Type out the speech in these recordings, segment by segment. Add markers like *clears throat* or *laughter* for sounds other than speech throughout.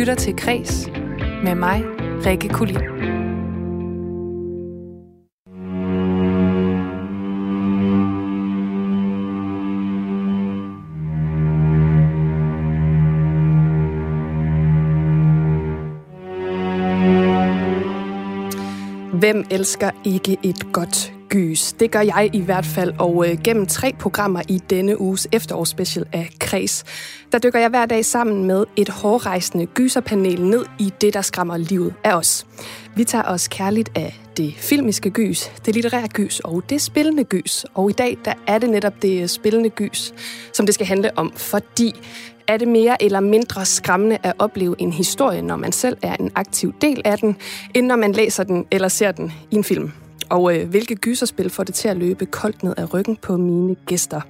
lytter til Kres med mig, Rikke Kulin. Hvem elsker ikke et godt gys? Det gør jeg i hvert fald, og øh, gennem tre programmer i denne uges efterårsspecial af Kres, der dykker jeg hver dag sammen med et hårrejsende gyserpanel ned i det, der skræmmer livet af os. Vi tager os kærligt af det filmiske gys, det litterære gys og det spillende gys. Og i dag der er det netop det øh, spillende gys, som det skal handle om, fordi er det mere eller mindre skræmmende at opleve en historie, når man selv er en aktiv del af den, end når man læser den eller ser den i en film. Og øh, hvilke gyserspil får det til at løbe koldt ned ad ryggen på mine gæster?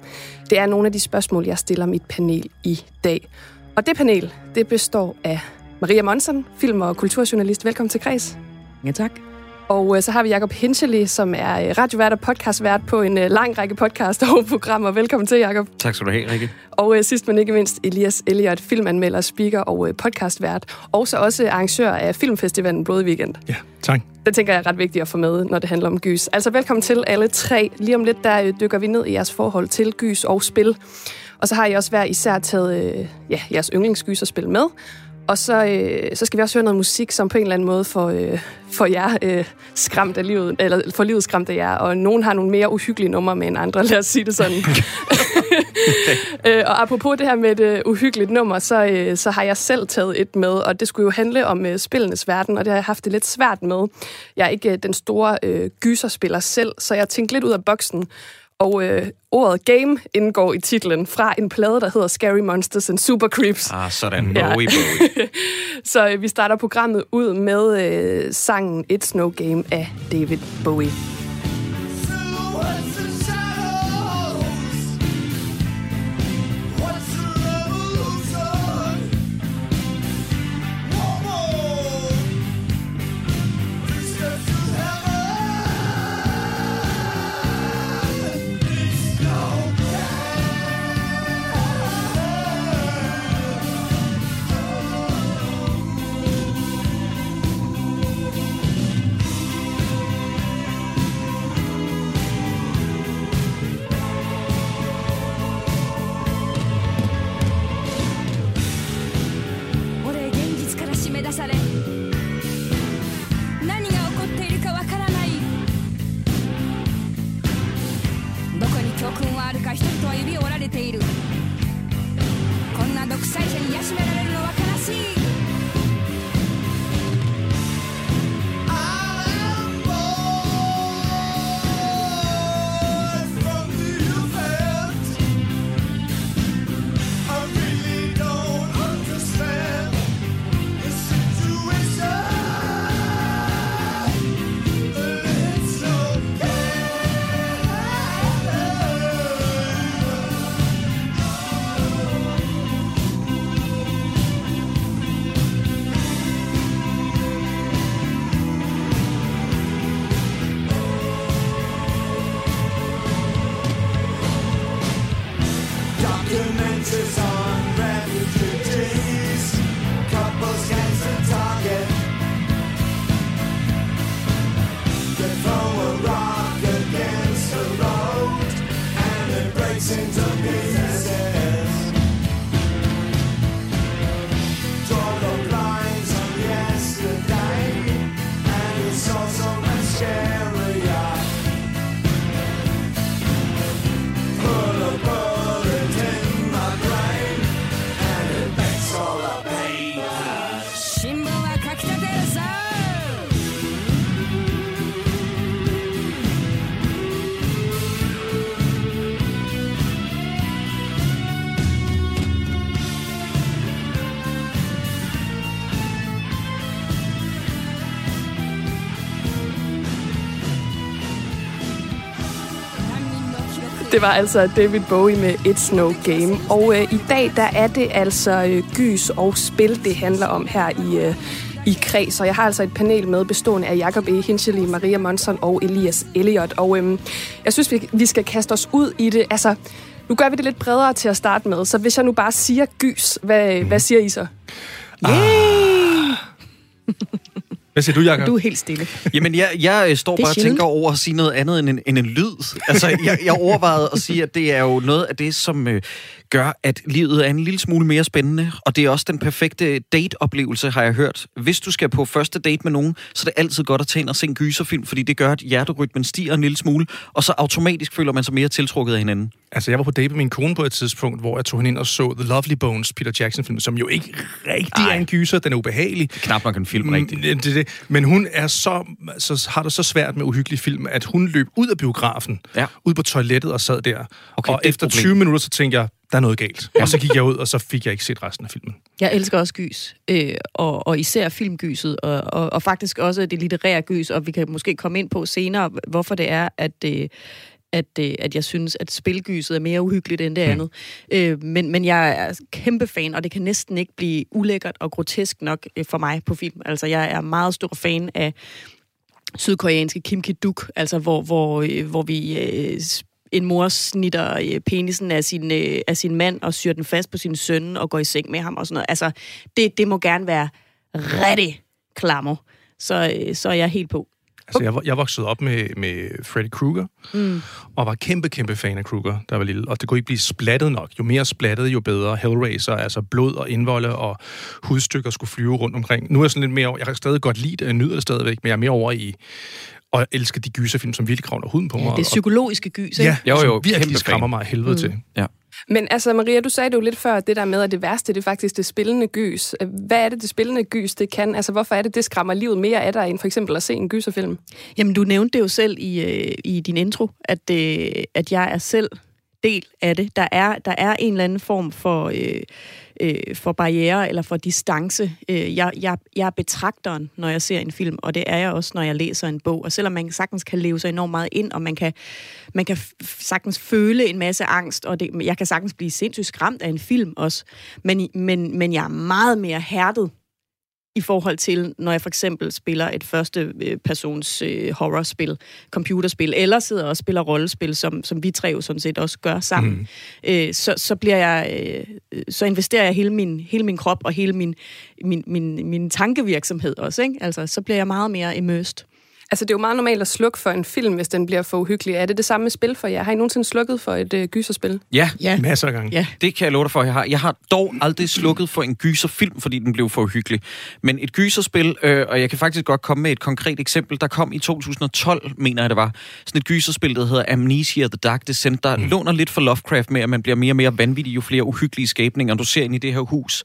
Det er nogle af de spørgsmål, jeg stiller mit panel i dag. Og det panel, det består af Maria Monsen, film- og kulturjournalist. Velkommen til Kreds. Ja, tak. Og øh, så har vi Jakob Hinchely, som er øh, radiovært og podcastvært på en øh, lang række podcast og *laughs* programmer. Velkommen til, Jakob. Tak skal du have, Rikke. Og øh, sidst men ikke mindst, Elias Elliot, filmanmelder, speaker og øh, podcastvært. Og så også arrangør af filmfestivalen Blod Weekend. Ja, tak. Det tænker jeg er ret vigtigt at få med, når det handler om gys. Altså velkommen til alle tre. Lige om lidt, der øh, dykker vi ned i jeres forhold til gys og spil. Og så har I også hver især taget øh, ja, jeres yndlingsgyserspil med. Og så, øh, så skal vi også høre noget musik, som på en eller anden måde får, øh, får jer øh, skræmt af livet, eller får livet skræmt af jer. Og nogen har nogle mere uhyggelige numre med end andre, lad os sige det sådan. *laughs* *laughs* øh, og apropos det her med et øh, uhyggeligt nummer, så, øh, så har jeg selv taget et med, og det skulle jo handle om øh, spillenes verden, og det har jeg haft det lidt svært med. Jeg er ikke øh, den store øh, gyserspiller selv, så jeg tænkte lidt ud af boksen, og øh, ordet game indgår i titlen fra en plade, der hedder Scary Monsters and Super Creeps. Ah, sådan. Ja. Bowie, *laughs* Bowie. så øh, vi starter programmet ud med øh, sangen It's No Game af David Bowie. Det var altså David Bowie med It's No Game. Og øh, i dag, der er det altså øh, gys og spil, det handler om her i, øh, i kreds. Og jeg har altså et panel med bestående af Jakob E. Hinchely, Maria Monson og Elias Elliot. Og øh, jeg synes, vi, vi skal kaste os ud i det. Altså, nu gør vi det lidt bredere til at starte med. Så hvis jeg nu bare siger gys, hvad, mm. hvad siger I så? Yay! *laughs* Hvad siger du, Jacob? Du er helt stille. Jamen, jeg, jeg øh, står bare og tænker over at sige noget andet end en, end en lyd. Altså, jeg, jeg overvejede at sige, at det er jo noget af det, som øh, gør, at livet er en lille smule mere spændende. Og det er også den perfekte date-oplevelse, har jeg hørt. Hvis du skal på første date med nogen, så er det altid godt at tage ind og se en gyserfilm, fordi det gør, at hjerterytmen stiger en lille smule, og så automatisk føler man sig mere tiltrukket af hinanden. Altså, jeg var på date med min kone på et tidspunkt, hvor jeg tog hende ind og så The Lovely Bones, Peter Jackson-film, som jo ikke rigtig Ej. er en gyser, den er ubehagelig. Knap nok en film, Mm, rigtigt. Det, det, det. Men hun er så, så, har det så svært med uhyggelige film, at hun løb ud af biografen, Ja. ud på toilettet og sad der. Okay, og er efter problem. 20 minutter, så tænkte jeg, der er noget galt. Og så gik jeg ud, og så fik jeg ikke set resten af filmen. Jeg elsker også gys, øh, og, og især filmgyset, og, og, og faktisk også det litterære gys, og vi kan måske komme ind på senere, hvorfor det er, at, øh, at, øh, at jeg synes, at spilgyset er mere uhyggeligt end det andet. Øh, men, men jeg er kæmpe fan, og det kan næsten ikke blive ulækkert og grotesk nok øh, for mig på film. Altså, jeg er meget stor fan af sydkoreanske Kim Ki-duk, altså hvor, hvor, øh, hvor vi... Øh, en mor snitter øh, penisen af sin, øh, af sin mand og syr den fast på sin søn og går i seng med ham og sådan noget. Altså, det, det må gerne være rigtig klammer. Så, øh, så er jeg helt på. Altså, jeg, jeg voksede op med, med Freddy Krueger, mm. og var kæmpe, kæmpe fan af Krueger, der var lille. Og det kunne ikke blive splattet nok. Jo mere splattet, jo bedre. Hellraiser, altså blod og indvolde og hudstykker skulle flyve rundt omkring. Nu er jeg sådan lidt mere over, jeg kan stadig godt lide det, jeg nyder det stadigvæk, men jeg er mere over i og elsker de gyserfilm, som virkelig kravler huden på mig. Ja, det er psykologiske gys, ikke? Ja, Jo, jo, jo, jo, virkelig skræmmer mig helvede mm. til. Ja. Men altså, Maria, du sagde det jo lidt før, det der med, at det værste, det er faktisk det spillende gys. Hvad er det, det spillende gys, det kan? Altså, hvorfor er det, det skræmmer livet mere af dig, end for eksempel at se en gyserfilm? Jamen, du nævnte det jo selv i, øh, i din intro, at, øh, at jeg er selv del af det. Der er, der er en eller anden form for, øh, øh, for barriere eller for distance. Øh, jeg, jeg, jeg er betragteren, når jeg ser en film, og det er jeg også, når jeg læser en bog. Og selvom man sagtens kan leve sig enormt meget ind, og man kan, man kan sagtens føle en masse angst, og det, jeg kan sagtens blive sindssygt skræmt af en film også, men, men, men jeg er meget mere hærdet i forhold til, når jeg for eksempel spiller et første øh, persons øh, horrorspil, computerspil, eller sidder og spiller rollespil, som, som vi tre jo sådan set også gør sammen, mm. øh, så, så bliver jeg, øh, så investerer jeg hele min, hele min krop og hele min, min, min, min tankevirksomhed også, ikke? Altså, så bliver jeg meget mere immersed. Altså, det er jo meget normalt at slukke for en film, hvis den bliver for uhyggelig. Er det det samme med spil for jer? Har I nogensinde slukket for et øh, gyserspil? Ja, Ja, Masser af gange. ja. Det kan jeg love dig for, jeg har. Jeg har dog aldrig slukket for en gyserfilm, fordi den blev for uhyggelig. Men et gyserspil, øh, og jeg kan faktisk godt komme med et konkret eksempel, der kom i 2012, mener jeg det var. Sådan et gyserspil, der hedder Amnesia The Dark Descent, der mm. låner lidt for Lovecraft med, at man bliver mere og mere vanvittig, jo flere uhyggelige skabninger du ser ind i det her hus.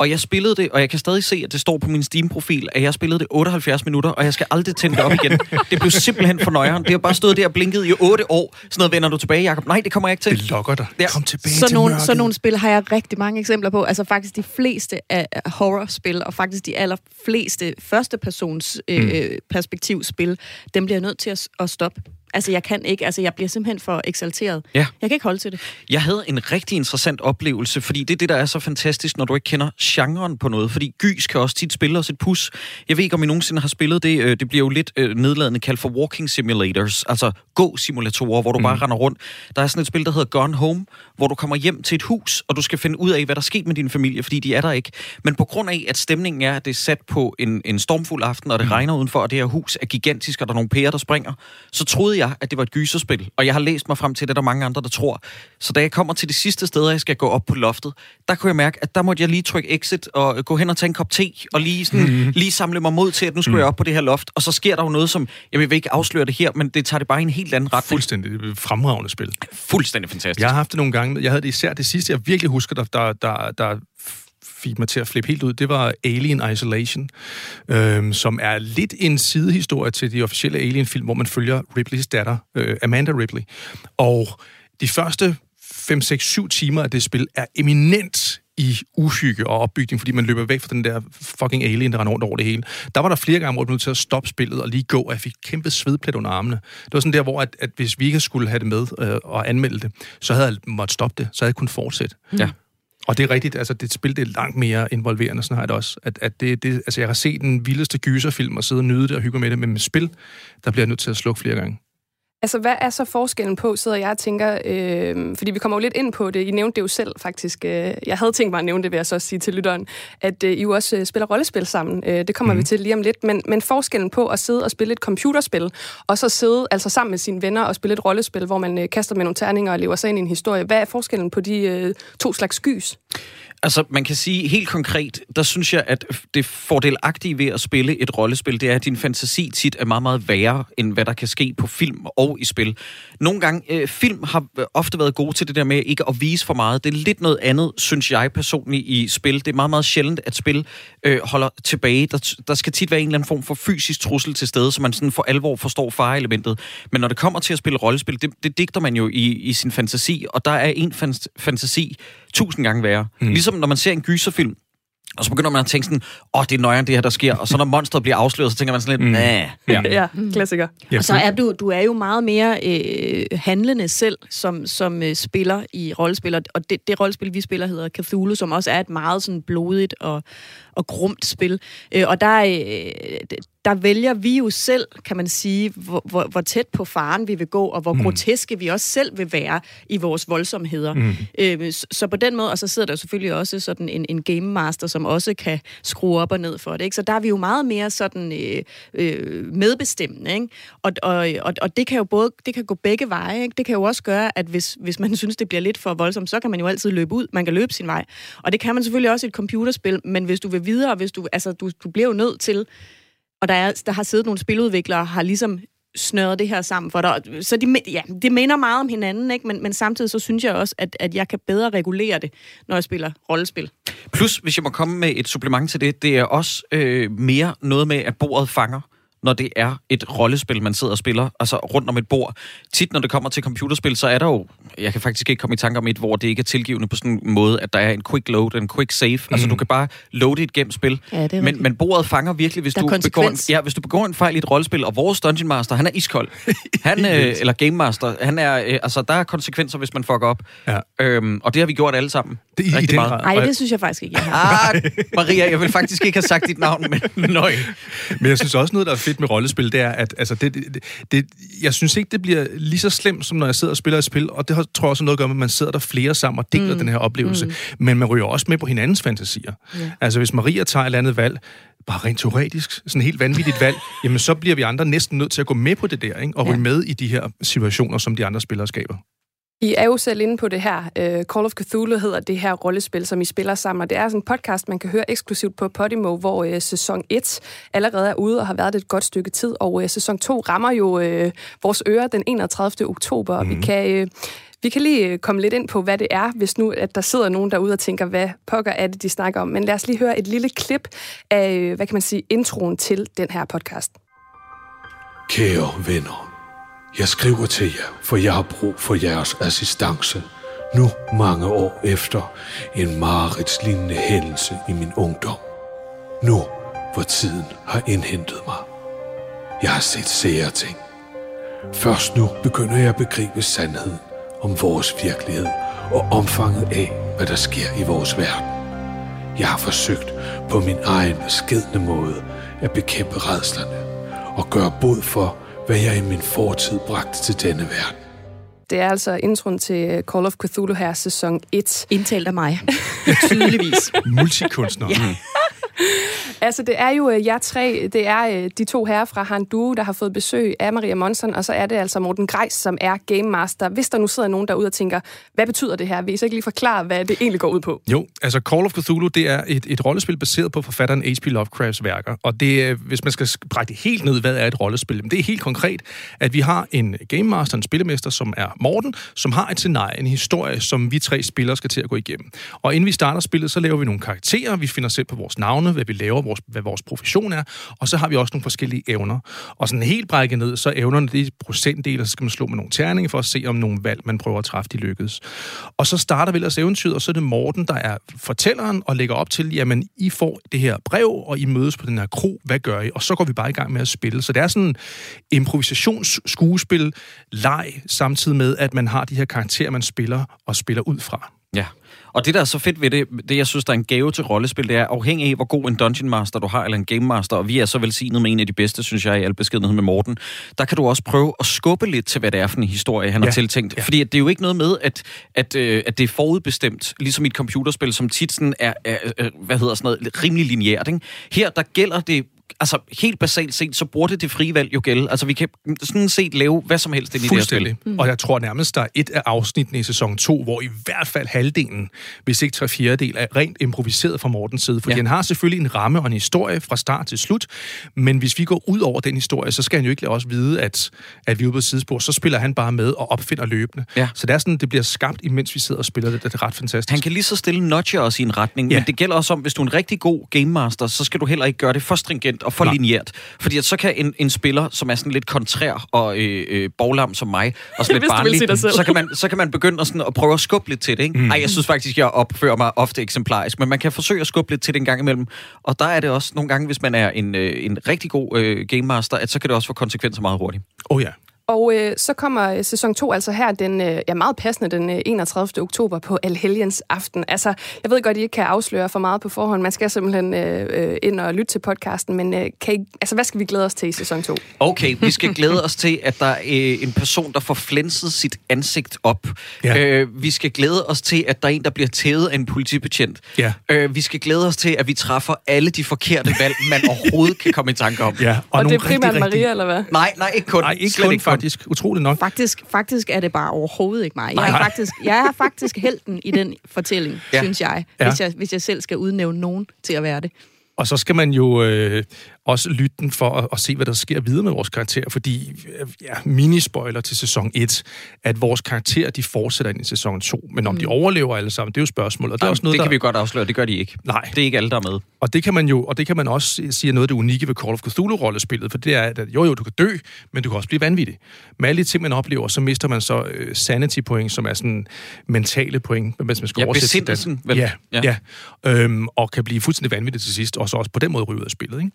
Og jeg spillede det, og jeg kan stadig se, at det står på min Steam-profil, at jeg spillede det 78 minutter, og jeg skal aldrig tænde det op igen. Det blev simpelthen for nøjeren. Det har bare stået der og blinket i 8 år. Sådan noget vender du tilbage, Jacob. Nej, det kommer jeg ikke til. Det lokker dig. Ja. Kom tilbage Så til nogle, mørket. så nogle spil har jeg rigtig mange eksempler på. Altså faktisk de fleste af af horrorspil, og faktisk de allerfleste førstepersons øh, mm. perspektivspil, dem bliver jeg nødt til at, at stoppe. Altså jeg kan ikke, altså jeg bliver simpelthen for eksalteret. Ja. Jeg kan ikke holde til det. Jeg havde en rigtig interessant oplevelse, fordi det er det, der er så fantastisk, når du ikke kender genren på noget. Fordi gys kan også tit spille os et pus. Jeg ved ikke, om I nogensinde har spillet det. øh, Det bliver jo lidt øh, nedladende kaldt for walking simulators, altså gå-simulatorer, hvor du mm. bare render rundt. Der er sådan et spil, der hedder Gone Home, hvor du kommer hjem til et hus, og du skal finde ud af, hvad der er sket med din familie, fordi de er der ikke. Men på grund af, at stemningen er, at det er sat på en, en stormfuld aften, og det mm. regner udenfor, og det her hus er gigantisk, og der er nogle pærer, der springer, så troede jeg, at det var et gyserspil. Og jeg har læst mig frem til, det er der mange andre, der tror. Så da jeg kommer til det sidste sted, og jeg skal gå op på loftet, der kunne jeg mærke, at der måtte jeg lige trykke exit og gå hen og tage en kop te, og lige, sådan, mm. lige samle mig mod til, at nu skulle mm. jeg op på det her loft. Og så sker der jo noget, som, jeg vil ikke afsløre det her, men det tager det bare i en helt anden retning. Fuldstændig er fremragende spil. Fuldstændig fantastisk. Jeg har haft det nogle gange. Jeg havde det især det sidste, jeg virkelig husker, der, der, der, der fik mig til at flippe helt ud, det var Alien Isolation, øh, som er lidt en sidehistorie til de officielle Alien-film, hvor man følger Ripleys datter, øh, Amanda Ripley. Og de første 5-6-7 timer af det spil er eminent i uhygge og opbygning, fordi man løber væk fra den der fucking alien, der render rundt over det hele. Der var der flere gange, hvor jeg blev nødt til at stoppe spillet og lige gå, og jeg fik kæmpe svedplet under armene. Det var sådan der, hvor at, at hvis vi ikke skulle have det med øh, og anmelde det, så havde jeg måttet stoppe det, så havde jeg kun fortsætte. Ja. Og det er rigtigt, altså det spil, det er langt mere involverende, sådan har jeg det også. At, at det, det, altså jeg har set den vildeste gyserfilm og sidde og nyde det og hygge med det, men med spil, der bliver jeg nødt til at slukke flere gange. Altså, hvad er så forskellen på, sidder jeg og tænker, øh, fordi vi kommer jo lidt ind på det, I nævnte det jo selv faktisk, øh, jeg havde tænkt mig at nævne det, vil jeg så sige til lytteren, at øh, I jo også øh, spiller rollespil sammen, øh, det kommer mm. vi mhm. til lige om lidt, men, men forskellen på at sidde og spille et computerspil, og så sidde altså sammen med sine venner og spille et rollespil, hvor man øh, kaster med nogle terninger og lever sig ind i en historie, hvad er forskellen på de øh, to slags gys? Altså, man kan sige helt konkret, der synes jeg, at det fordelagtige ved at spille et rollespil, det er, at din fantasi tit er meget, meget værre, end hvad der kan ske på film og i spil. Nogle gange, øh, film har øh, ofte været gode til det der med ikke at vise for meget. Det er lidt noget andet, synes jeg personligt, i spil. Det er meget, meget sjældent, at spil øh, holder tilbage. Der, der skal tit være en eller anden form for fysisk trussel til stede, så man sådan for alvor forstår fareelementet. Men når det kommer til at spille rollespil, det, det digter man jo i, i sin fantasi, og der er en fantasi tusind gange værre. Mm. Ligesom når man ser en gyserfilm, og så begynder man at tænke sådan, åh, oh, det er nøjeren det her, der sker. Og så når monstret bliver afsløret, så tænker man sådan lidt, mm. ja. *laughs* ja, klassiker. Ja. Og så er du, du er jo meget mere øh, handlende selv, som, som øh, spiller i rollespil. Og det, det rollespil, vi spiller, hedder Cthulhu, som også er et meget sådan blodigt og, og grumt spil. Øh, og der, øh, der vælger vi jo selv, kan man sige, hvor, hvor, hvor tæt på faren vi vil gå, og hvor mm. groteske vi også selv vil være i vores voldsomheder. Mm. Øh, så på den måde, og så sidder der selvfølgelig også sådan en, en game master, som også kan skrue op og ned for det. Ikke? Så der er vi jo meget mere sådan øh, øh, medbestemmende. Ikke? Og, og, og, og det kan jo både det kan gå begge veje. Ikke? Det kan jo også gøre, at hvis, hvis man *laughs* synes, det bliver lidt for voldsomt, så kan man jo altid løbe ud. Man kan løbe sin vej. Og det kan man selvfølgelig også i et computerspil, men hvis du vil videre, hvis du, altså, du, du bliver jo nødt til og der, er, der har siddet nogle spiludviklere, har ligesom snøret det her sammen for dig. Så de, ja, det minder meget om hinanden, ikke? Men, men samtidig så synes jeg også, at, at jeg kan bedre regulere det, når jeg spiller rollespil. Plus, hvis jeg må komme med et supplement til det, det er også øh, mere noget med, at bordet fanger når det er et rollespil, man sidder og spiller, altså rundt om et bord. Tit, når det kommer til computerspil, så er der jo, jeg kan faktisk ikke komme i tanke om et, hvor det ikke er tilgivende på sådan en måde, at der er en quick load, en quick save. Mm. Altså, du kan bare loade et gennem spil. Ja, men, men bordet fanger virkelig, hvis du, begår en, ja, hvis du begår en fejl i et rollespil, og vores Dungeon Master, han er iskold. Han, *laughs* øh, eller Game Master, han er, øh, altså, der er konsekvenser, hvis man fucker op. Ja. Øhm, og det har vi gjort alle sammen. Det, i den meget. Nej, det synes jeg faktisk ikke, jeg har. Ah, Maria, jeg vil faktisk ikke have sagt dit navn, men *laughs* nøj. *laughs* Men jeg synes også noget, der er fedt med rollespil, det er, at altså, det, det, det, jeg synes ikke, det bliver lige så slemt, som når jeg sidder og spiller et spil, og det har, tror jeg også noget at gøre med, at man sidder der flere sammen og deler mm. den her oplevelse. Mm. Men man ryger også med på hinandens fantasier. Yeah. Altså, hvis Maria tager et eller andet valg, bare rent teoretisk, sådan helt vanvittigt valg, *laughs* jamen så bliver vi andre næsten nødt til at gå med på det der, ikke? og ryge ja. med i de her situationer, som de andre spillere skaber. I er jo selv inde på det her. Uh, Call of Cthulhu hedder det her rollespil, som I spiller sammen. Og det er sådan en podcast, man kan høre eksklusivt på Podimo, hvor uh, sæson 1 allerede er ude og har været et godt stykke tid. Og uh, sæson 2 rammer jo uh, vores ører den 31. oktober. Og mm. vi mhm. kan... Uh, vi kan lige komme lidt ind på, hvad det er, hvis nu at der sidder nogen derude og tænker, hvad pokker er det, de snakker om. Men lad os lige høre et lille klip af, hvad kan man sige, introen til den her podcast. Kære venner, jeg skriver til jer, for jeg har brug for jeres assistance. Nu mange år efter en mareridslignende hændelse i min ungdom. Nu, hvor tiden har indhentet mig. Jeg har set sære ting. Først nu begynder jeg at begribe sandheden om vores virkelighed og omfanget af, hvad der sker i vores verden. Jeg har forsøgt på min egen beskedne måde at bekæmpe redslerne og gøre bod for, hvad jeg i min fortid bragte til denne verden. Det er altså introen til Call of Cthulhu her, sæson 1. Indtalt af mig. Tydeligvis. Multikunstner. ja. Altså, det er jo øh, jer tre, det er øh, de to herrer fra Handu, der har fået besøg af Maria Monson, og så er det altså Morten Greis, som er Game Master. Hvis der nu sidder nogen derude og tænker, hvad betyder det her? Vil I så ikke lige forklare, hvad det egentlig går ud på? Jo, altså Call of Cthulhu, det er et, et rollespil baseret på forfatteren H.P. Lovecrafts værker, og det øh, hvis man skal brække det helt ned, hvad er et rollespil? Det er helt konkret, at vi har en Game Master, en spillemester, som er Morten, som har et scenarie, en historie, som vi tre spillere skal til at gå igennem. Og inden vi starter spillet, så laver vi nogle karakterer, vi finder selv på vores navne, hvad vi laver, vores, hvad vores profession er, og så har vi også nogle forskellige evner. Og sådan helt brækket ned, så evnerne det er procentdel, og så skal man slå med nogle terninger for at se, om nogle valg, man prøver at træffe, de lykkes. Og så starter vi ellers eventyret, og så er det Morten, der er fortælleren og lægger op til, jamen, I får det her brev, og I mødes på den her kro, hvad gør I? Og så går vi bare i gang med at spille. Så det er sådan improvisationsskuespil, leg, samtidig med, at man har de her karakterer, man spiller og spiller ud fra. Ja, og det, der er så fedt ved det, det jeg synes, der er en gave til rollespil, det er afhængig af, hvor god en Dungeon Master du har, eller en Game Master, og vi er så velsignet med en af de bedste, synes jeg, i al beskedenhed med Morten, der kan du også prøve at skubbe lidt til, hvad det er for en historie, han ja. har tiltænkt. Ja. Fordi at det er jo ikke noget med, at, at, øh, at det er forudbestemt, ligesom i et computerspil, som tit sådan er, er, er, hvad hedder sådan noget, rimelig lineært. Ikke? Her, der gælder det altså helt basalt set, så burde det frie valg jo gælde. Altså vi kan sådan set lave hvad som helst ind i det her spil. Mm. Og jeg tror nærmest, der er et af afsnittene i sæson 2, hvor i hvert fald halvdelen, hvis ikke tre fjerdedel, er rent improviseret fra Mortens side. Fordi ja. han har selvfølgelig en ramme og en historie fra start til slut, men hvis vi går ud over den historie, så skal han jo ikke lade os vide, at, at vi er ude på sidespor. Så spiller han bare med og opfinder løbende. Ja. Så det er sådan, det bliver skabt, imens vi sidder og spiller det. Det er ret fantastisk. Han kan lige så stille notcher os i en retning, ja. men det gælder også om, hvis du er en rigtig god game master, så skal du heller ikke gøre det for stringent og for Nej. lineært. Fordi at så kan en, en spiller, som er sådan lidt kontrær og øh, øh, boglam som mig, og sådan *laughs* lidt barnlig, så kan, man, så kan man begynde at, sådan, at prøve at skubbe lidt til det. Ikke? Mm. Ej, jeg synes faktisk, jeg opfører mig ofte eksemplarisk, men man kan forsøge at skubbe lidt til det en gang imellem. Og der er det også nogle gange, hvis man er en, øh, en rigtig god øh, game master, at så kan det også få konsekvenser meget hurtigt. Oh ja. Og øh, så kommer øh, sæson 2 altså her den, øh, ja, meget passende den øh, 31. oktober på Alhelgens aften. Altså, jeg ved godt, I ikke kan afsløre for meget på forhånd. Man skal simpelthen øh, øh, ind og lytte til podcasten. Men øh, kan I, altså, hvad skal vi glæde os til i sæson 2? Okay, vi skal glæde os til, at der er øh, en person, der får flænset sit ansigt op. Ja. Øh, vi skal glæde os til, at der er en, der bliver tævet af en politibetjent. Ja. Øh, vi skal glæde os til, at vi træffer alle de forkerte valg, man overhovedet kan komme i tanke om. Ja. Og, og det er primært rigtig, Maria, rigtig... eller hvad? Nej, nej, ikke kun. Nej, ikke kun, ikke faktisk. Utroligt nok. Faktisk, faktisk er det bare overhovedet ikke mig. Jeg er faktisk, jeg er faktisk *laughs* helten i den fortælling, ja. synes jeg hvis, ja. jeg, hvis jeg selv skal udnævne nogen til at være det. Og så skal man jo øh, også lytte den for at, at se, hvad der sker videre med vores karakter, fordi, øh, ja, mini-spoiler til sæson 1, at vores karakter, de fortsætter ind i sæson 2, men om mm. de overlever alle sammen, det er jo spørgsmålet. Og det, er også noget, det kan der... vi godt afsløre, det gør de ikke. Nej. Det er ikke alle, der er med. Og det kan man jo, og det kan man også sige noget af det unikke ved Call of Cthulhu-rollespillet, for det er, at jo jo, du kan dø, men du kan også blive vanvittig. Med alle de ting, man oplever, så mister man så uh, sanity-point, som er sådan mentale point, hvis man skal ja, oversætte det. Vel? Ja, ja. ja. Øhm, og kan blive fuldstændig vanvittig til sidst, og så også på den måde ryge ud af spillet. Ikke?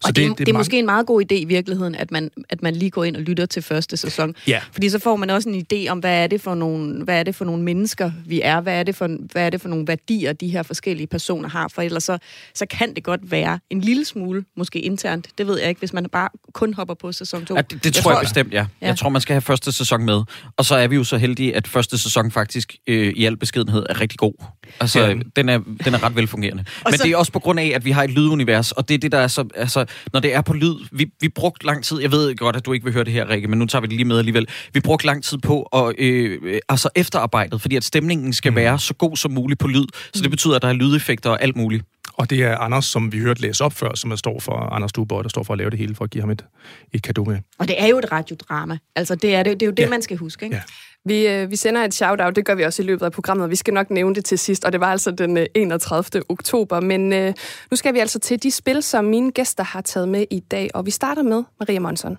Så og det, det, det, er mange... måske en meget god idé i virkeligheden, at man, at man lige går ind og lytter til første sæson. Ja. Fordi så får man også en idé om, hvad er det for nogle, hvad er det for nogle mennesker, vi er, hvad er, det for, hvad er det for nogle værdier, de her forskellige personer har, for ellers så, så kan det godt være en lille smule, måske internt, det ved jeg ikke, hvis man bare kun hopper på sæson 2. Ja, det, det jeg tror jeg bestemt, ja. ja. Jeg tror, man skal have første sæson med. Og så er vi jo så heldige, at første sæson faktisk øh, i al beskedenhed er rigtig god. Altså, ja. den, er, den er ret velfungerende. Men så... det er også på grund af, at vi har et lydunivers, og det er det, der er så... Altså, når det er på lyd... Vi, vi brugte lang tid... Jeg ved godt, at du ikke vil høre det her, Rikke, men nu tager vi det lige med alligevel. Vi brugte lang tid på at, øh, altså efterarbejdet, fordi at stemningen skal mm. være så god som muligt på lyd. Så det betyder, at der er lydeffekter og alt muligt. Og det er Anders, som vi hørte læse op før, som er står for Anders Duborg, der står for at lave det hele, for at give ham et, et kado med. Og det er jo et radiodrama. Altså, det er, det, det er jo det, ja. man skal huske, ikke? Ja. Vi, øh, vi sender et shout-out, det gør vi også i løbet af programmet, vi skal nok nævne det til sidst, og det var altså den øh, 31. oktober. Men øh, nu skal vi altså til de spil, som mine gæster har taget med i dag, og vi starter med Maria Monson.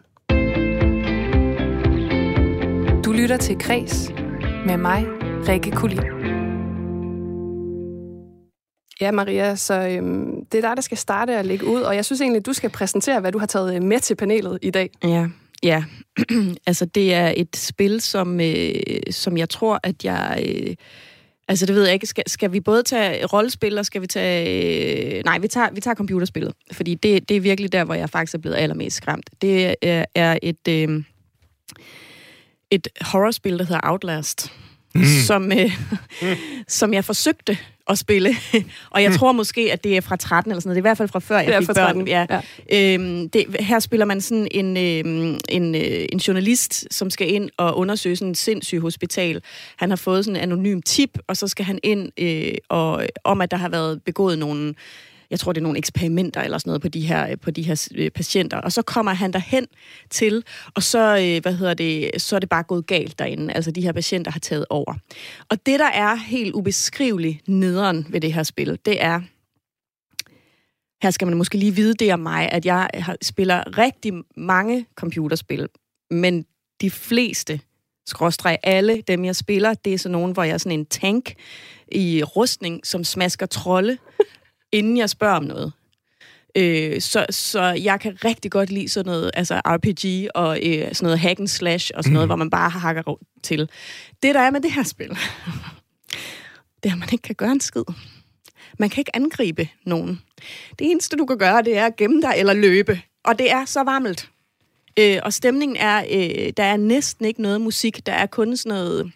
Du lytter til Kres med mig, Rikke Kulin. Ja, Maria, så øhm, det er dig, der skal starte og lægge ud, og jeg synes egentlig, du skal præsentere, hvad du har taget øh, med til panelet i dag. Ja, ja. *clears throat* altså det er et spil, som, øh, som jeg tror, at jeg... Øh, altså det ved jeg ikke, skal, skal vi både tage rollespil, og skal vi tage... Øh, nej, vi tager, vi tager computerspillet, fordi det, det er virkelig der, hvor jeg faktisk er blevet allermest skræmt. Det er, er et... Øh, et horrorspil, der hedder Outlast, mm. som, øh, mm. *laughs* som jeg forsøgte at spille. *laughs* og jeg mm. tror måske, at det er fra 13 eller sådan noget. Det er i hvert fald fra før jeg fik børn. Ja. Ja. Øhm, det, her spiller man sådan en, øh, en, øh, en journalist, som skal ind og undersøge sådan et sindssygt hospital. Han har fået sådan en anonym tip, og så skal han ind øh, og, om, at der har været begået nogle jeg tror, det er nogle eksperimenter eller sådan noget på de her, øh, på de her øh, patienter. Og så kommer han derhen til, og så, øh, hvad hedder det, så er det bare gået galt derinde. Altså, de her patienter har taget over. Og det, der er helt ubeskriveligt nederen ved det her spil, det er, her skal man måske lige vide det om mig, at jeg spiller rigtig mange computerspil, men de fleste, skråstreg alle dem, jeg spiller, det er sådan nogen, hvor jeg er sådan en tank i rustning, som smasker trolde, inden jeg spørger om noget. Øh, så, så jeg kan rigtig godt lide sådan noget, altså RPG og øh, sådan noget hack and slash og sådan noget, mm. hvor man bare hakker til. Det, der er med det her spil, *laughs* det er, at man ikke kan gøre en skid. Man kan ikke angribe nogen. Det eneste, du kan gøre, det er at gemme dig eller løbe. Og det er så varmt. Øh, og stemningen er, øh, der er næsten ikke noget musik. Der er kun sådan noget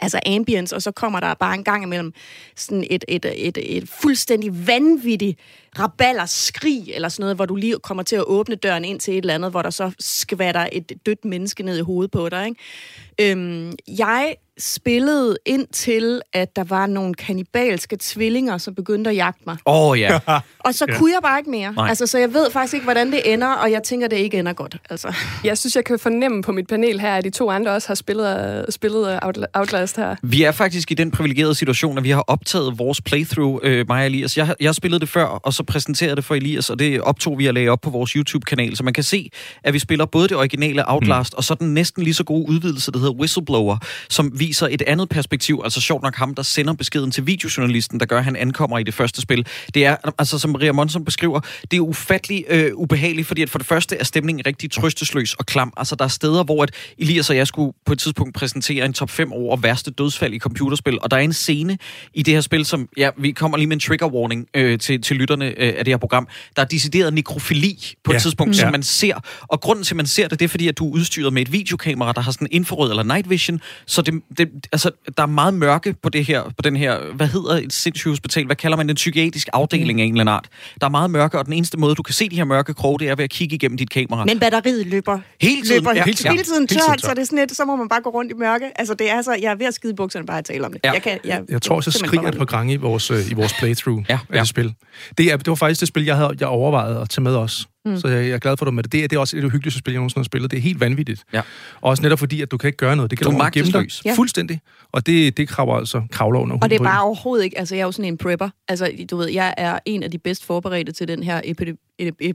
altså ambience, og så kommer der bare en gang imellem sådan et, et, et, et fuldstændig vanvittigt raballer skrig, eller sådan noget, hvor du lige kommer til at åbne døren ind til et eller andet, hvor der så skvatter et dødt menneske ned i hovedet på dig. Ikke? Øhm, jeg spillede ind til, at der var nogle kanibalske tvillinger, som begyndte at jagte mig. Åh oh, ja. *laughs* og så ja. kunne jeg bare ikke mere. Nej. Altså, så jeg ved faktisk ikke, hvordan det ender, og jeg tænker, det ikke ender godt. Altså. Jeg synes, jeg kan fornemme på mit panel her, at de to andre også har spillet, spillet Outlast her. Vi er faktisk i den privilegerede situation, at vi har optaget vores playthrough, øh, mig og Elias. Jeg, jeg har spillet det før, og så præsenterede det for Elias, og det optog vi at lagde op på vores YouTube-kanal, så man kan se, at vi spiller både det originale Outlast, mm. og så den næsten lige så gode udvidelse, der hedder Whistleblower, som viser et andet perspektiv, altså sjovt nok ham, der sender beskeden til videojournalisten, der gør, at han ankommer i det første spil. Det er, altså som Maria Monson beskriver, det er ufattelig øh, ubehageligt, fordi at for det første er stemningen rigtig trøstesløs og klam. Altså der er steder, hvor at Elias og jeg skulle på et tidspunkt præsentere en top 5 over værste dødsfald i computerspil, og der er en scene i det her spil, som, ja, vi kommer lige med en trigger warning øh, til, til lytterne øh, af det her program. Der er decideret nekrofili på et ja. tidspunkt, mm. som man ser, og grunden til, at man ser det, det er fordi, at du er udstyret med et videokamera, der har sådan infrarød eller night vision, så det, det, altså, der er meget mørke på det her, på den her, hvad hedder et sindssygt hospital, hvad kalder man den psykiatrisk afdeling mm. af en eller anden art. Der er meget mørke, og den eneste måde, du kan se de her mørke kroge, det er ved at kigge igennem dit kamera. Men batteriet løber hele tiden, løber, ja, hele tiden, hele tiden tørt, tør, så det er sådan lidt, så må man bare gå rundt i mørke. Altså, det er så, jeg er ved at skide bukserne bare at tale om det. Ja. Jeg, kan, jeg, jeg tror også, jeg skriger et par gange i vores, øh, i vores playthrough ja, ja. af det spil. Det, er, det var faktisk det spil, jeg havde jeg overvejet at tage med os. Mm. Så jeg, jeg er glad for, at du med det. Det er, det er også et af de hyggeligste spil, jeg nogensinde har spillet. Det er helt vanvittigt. Ja. Også netop fordi, at du kan ikke gøre noget. Det kan du, du gemme dig ja. fuldstændig. Og det, det kravler altså kravler under Og det er bare overhovedet ikke... Altså, jeg er jo sådan en prepper. Altså, du ved, jeg er en af de bedst forberedte til den her epidemi,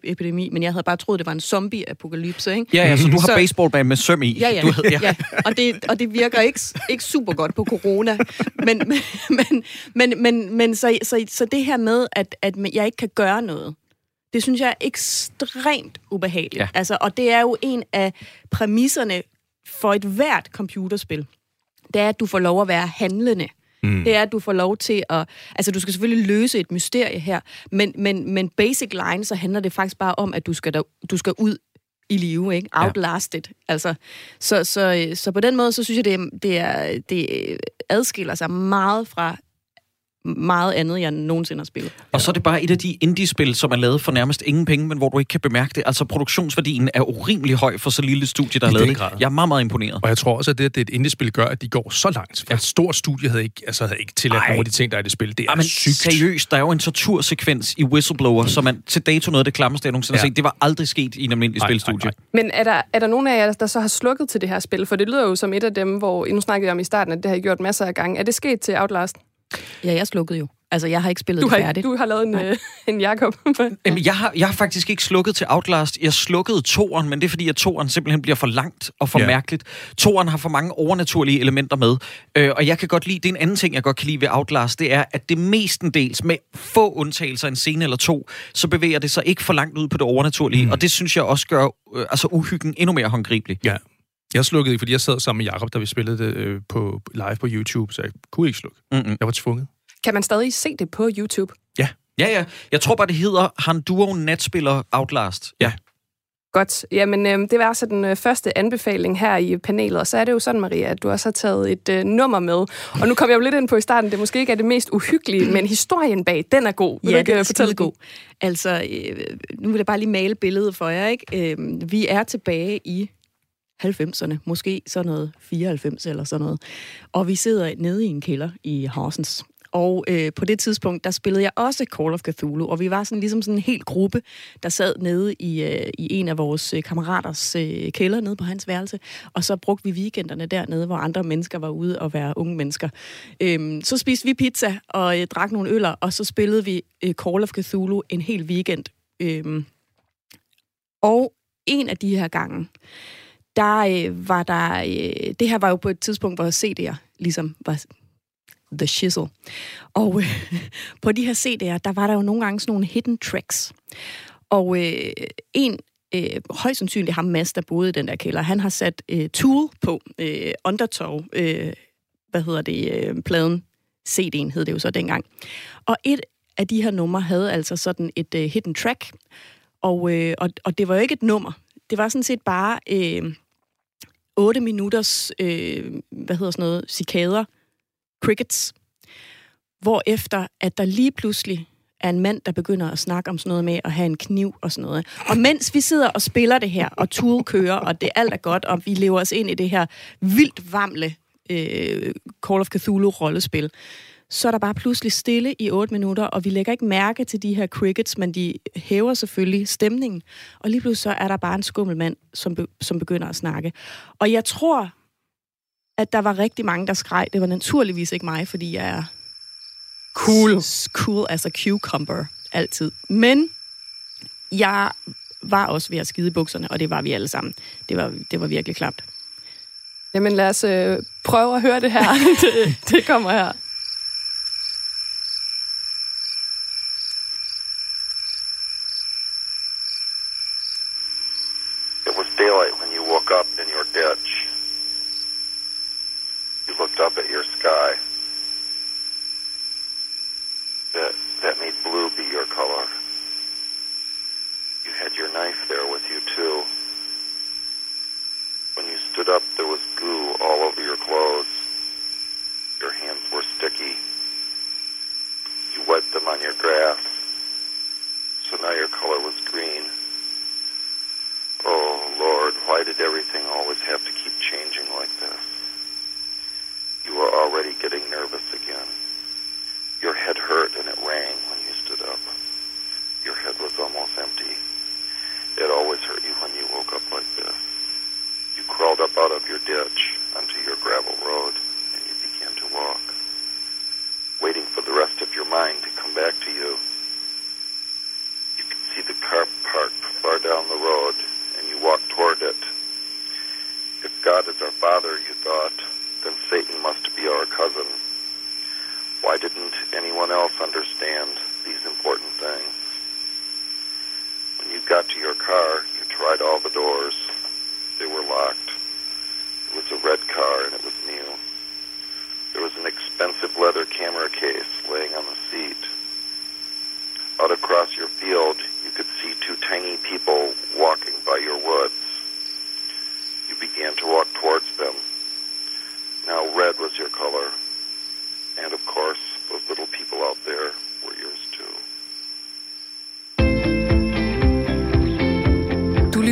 epidemi men jeg havde bare troet, det var en zombie-apokalypse, ikke? Ja, ja, så du har baseballband med søm i. Ja, ja. Du, ja. ja. Og, det, og det virker ikke, ikke super godt på corona. Men, men, *laughs* men, men, men, men så, så, så det her med, at, at jeg ikke kan gøre noget, det synes jeg er ekstremt ubehageligt. Ja. Altså, og det er jo en af præmisserne for et hvert computerspil. Det er, at du får lov at være handlende. Mm. Det er, at du får lov til at... Altså, du skal selvfølgelig løse et mysterie her, men, men, men basic line, så handler det faktisk bare om, at du skal, der, du skal ud i live, ikke? Outlasted. Ja. Altså, så, så, så på den måde, så synes jeg, det, det, er, det adskiller sig meget fra meget andet, jeg nogensinde har spillet. Og så er det bare et af de indie-spil, som er lavet for nærmest ingen penge, men hvor du ikke kan bemærke det. Altså produktionsværdien er urimelig høj for så lille studie, der har lavet det. Jeg er meget, meget imponeret. Og jeg tror også, at det, at det et indie-spil gør, at de går så langt. For ja. et stort studie havde ikke, altså, havde ikke tilladt Ej. nogle af de ting, der er i det spil. Det er Ej, men sygt. seriøst, der er jo en tortursekvens i Whistleblower, som man til dato noget af det klammeste, jeg nogensinde ja. har set. Det var aldrig sket i en almindelig ej, spilstudie. Ej. Men er der, er der nogen af jer, der så har slukket til det her spil? For det lyder jo som et af dem, hvor, nu snakkede jeg om i starten, at det har I gjort masser af gange. Er det sket til Outlast? Ja, jeg slukkede jo. Altså, jeg har ikke spillet du har, det færdigt. Du har lavet en, øh, *laughs* en Jacob. *laughs* Jamen, jeg, har, jeg har faktisk ikke slukket til Outlast. Jeg slukkede toeren, men det er fordi, at toeren simpelthen bliver for langt og for ja. mærkeligt. Toeren har for mange overnaturlige elementer med. Øh, og jeg kan godt lide, det er en anden ting, jeg godt kan lide ved Outlast, det er, at det mestendels, med få undtagelser, en scene eller to, så bevæger det sig ikke for langt ud på det overnaturlige. Mm. Og det synes jeg også gør øh, altså uhyggen endnu mere håndgribelig. Ja. Jeg slukkede ikke, fordi jeg sad sammen med Jacob, da vi spillede det øh, på, live på YouTube, så jeg kunne ikke slukke. Mm-hmm. Jeg var tvunget. Kan man stadig se det på YouTube? Ja. Ja, ja. Jeg tror bare, det hedder Han Duo Natspiller Outlast. Ja. Godt. Jamen, øh, det var altså den øh, første anbefaling her i panelet. Og så er det jo sådan, Maria, at du også har taget et øh, nummer med. Og nu kom jeg jo lidt ind på i starten, det måske ikke er det mest uhyggelige, *clears throat* men historien bag, den er god. Vil ja, den er øh, fortælle god. Altså, øh, nu vil jeg bare lige male billedet for jer. Ikke? Øh, vi er tilbage i 90'erne, måske sådan noget 94 eller sådan noget. Og vi sidder nede i en kælder i Horsens. Og øh, på det tidspunkt, der spillede jeg også Call of Cthulhu, og vi var sådan ligesom sådan en hel gruppe, der sad nede i, øh, i en af vores øh, kammeraters øh, kælder nede på hans værelse, og så brugte vi weekenderne dernede, hvor andre mennesker var ude og være unge mennesker. Øhm, så spiste vi pizza og øh, drak nogle øller, og så spillede vi øh, Call of Cthulhu en hel weekend. Øhm, og en af de her gange, der øh, var der... Øh, det her var jo på et tidspunkt, hvor CD'er ligesom var The Shizzle. Og øh, *laughs* på de her CD'er, der var der jo nogle gange sådan nogle hidden tracks. Og øh, en, øh, højst sandsynligt ham Mads, der boede i den der kælder, han har sat øh, Tool på, øh, Undertow, øh, hvad hedder det, øh, pladen, CD'en hed det jo så dengang. Og et af de her numre havde altså sådan et øh, hidden track, og, øh, og, og det var jo ikke et nummer. Det var sådan set bare Øh, 8 minutters, øh, hvad hedder sådan noget, cikader, crickets, hvor efter at der lige pludselig er en mand, der begynder at snakke om sådan noget med at have en kniv og sådan noget. Og mens vi sidder og spiller det her, og Tool kører, og det alt er godt, og vi lever os ind i det her vildt vamle øh, Call of Cthulhu-rollespil, så er der bare pludselig stille i 8 minutter, og vi lægger ikke mærke til de her crickets, men de hæver selvfølgelig stemningen. Og lige pludselig så er der bare en skummel mand, som, be, som begynder at snakke. Og jeg tror, at der var rigtig mange, der skreg. Det var naturligvis ikke mig, fordi jeg er Cool. cool as a cucumber, altid. Men jeg var også ved at skide i bukserne, og det var vi alle sammen. Det var, det var virkelig klamt. Jamen lad os øh, prøve at høre det her. *laughs* det, det kommer her.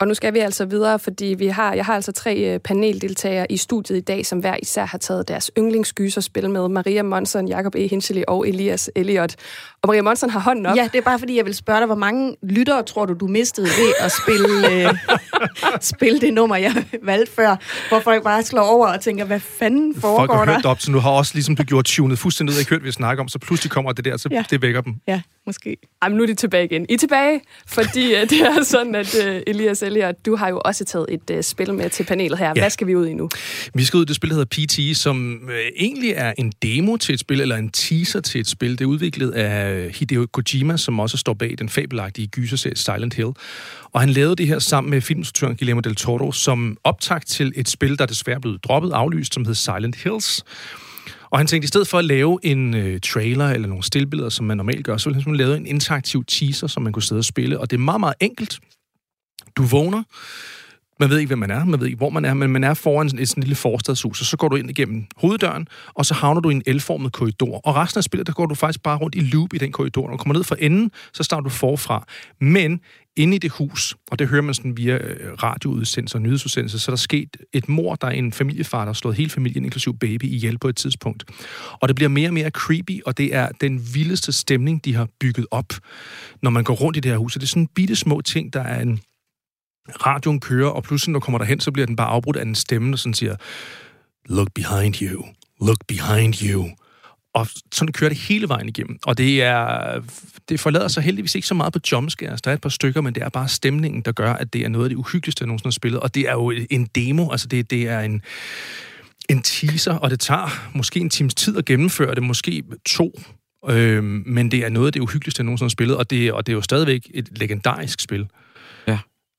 Og nu skal vi altså videre, fordi vi har, jeg har altså tre øh, paneldeltagere i studiet i dag, som hver især har taget deres yndlingsgyserspil med. Maria Monson, Jakob E. Hinchely og Elias Elliot. Og Maria Monson har hånden op. Ja, det er bare fordi, jeg vil spørge dig, hvor mange lyttere tror du, du mistede ved at spille, *laughs* øh, spille det nummer, jeg valgte før, hvor folk bare slår over og tænker, hvad fanden foregår Folk har der? hørt op, så nu har også ligesom du gjort tunet fuldstændig ud af, ikke hørt, vi snakker om, så pludselig kommer det der, så Ja. det vækker dem. Ja, måske. Ej, men nu er de tilbage igen. I er tilbage, fordi uh, det er sådan, at uh, Elias Elliot, du har jo også taget et uh, spil med til panelet her. Ja. Hvad skal vi ud i nu? Vi skal ud i det spil, der hedder PT, som øh, egentlig er en demo til et spil, eller en teaser til et spil. Det er udviklet af Hideo Kojima, som også står bag den fabelagtige gyserserie Silent Hill. Og han lavede det her sammen med filminstruktøren Guillermo del Toro, som optakt til et spil, der desværre blev droppet aflyst, som hed Silent Hills. Og han tænkte, i stedet for at lave en øh, trailer eller nogle stillbilleder, som man normalt gør, så ville han lave en interaktiv teaser, som man kunne sidde og spille. Og det er meget, meget enkelt. Du vågner, man ved ikke, hvem man er, man ved ikke, hvor man er, men man er foran sådan et sådan lille forstadshus, og så går du ind igennem hoveddøren, og så havner du i en L-formet korridor. Og resten af spillet, der går du faktisk bare rundt i loop i den korridor. Når du kommer ned fra enden, så starter du forfra. Men inde i det hus, og det hører man sådan via øh, radioudsendelser og nyhedsudsendelser, så er der sket et mor, der er en familiefar, der har slået hele familien, inklusiv baby, ihjel på et tidspunkt. Og det bliver mere og mere creepy, og det er den vildeste stemning, de har bygget op, når man går rundt i det her hus. Og det er sådan bitte små ting, der er en radioen kører, og pludselig, når du kommer derhen, så bliver den bare afbrudt af en stemme, der sådan siger, look behind you, look behind you. Og sådan kører det hele vejen igennem. Og det er det forlader sig heldigvis ikke så meget på jumpscares. Der er et par stykker, men det er bare stemningen, der gør, at det er noget af det uhyggeligste, jeg nogensinde har spillet. Og det er jo en demo, altså det, det er en, en teaser, og det tager måske en times tid at gennemføre det, måske to. Øhm, men det er noget af det uhyggeligste, jeg nogensinde har spillet, og det, og det er jo stadigvæk et legendarisk spil.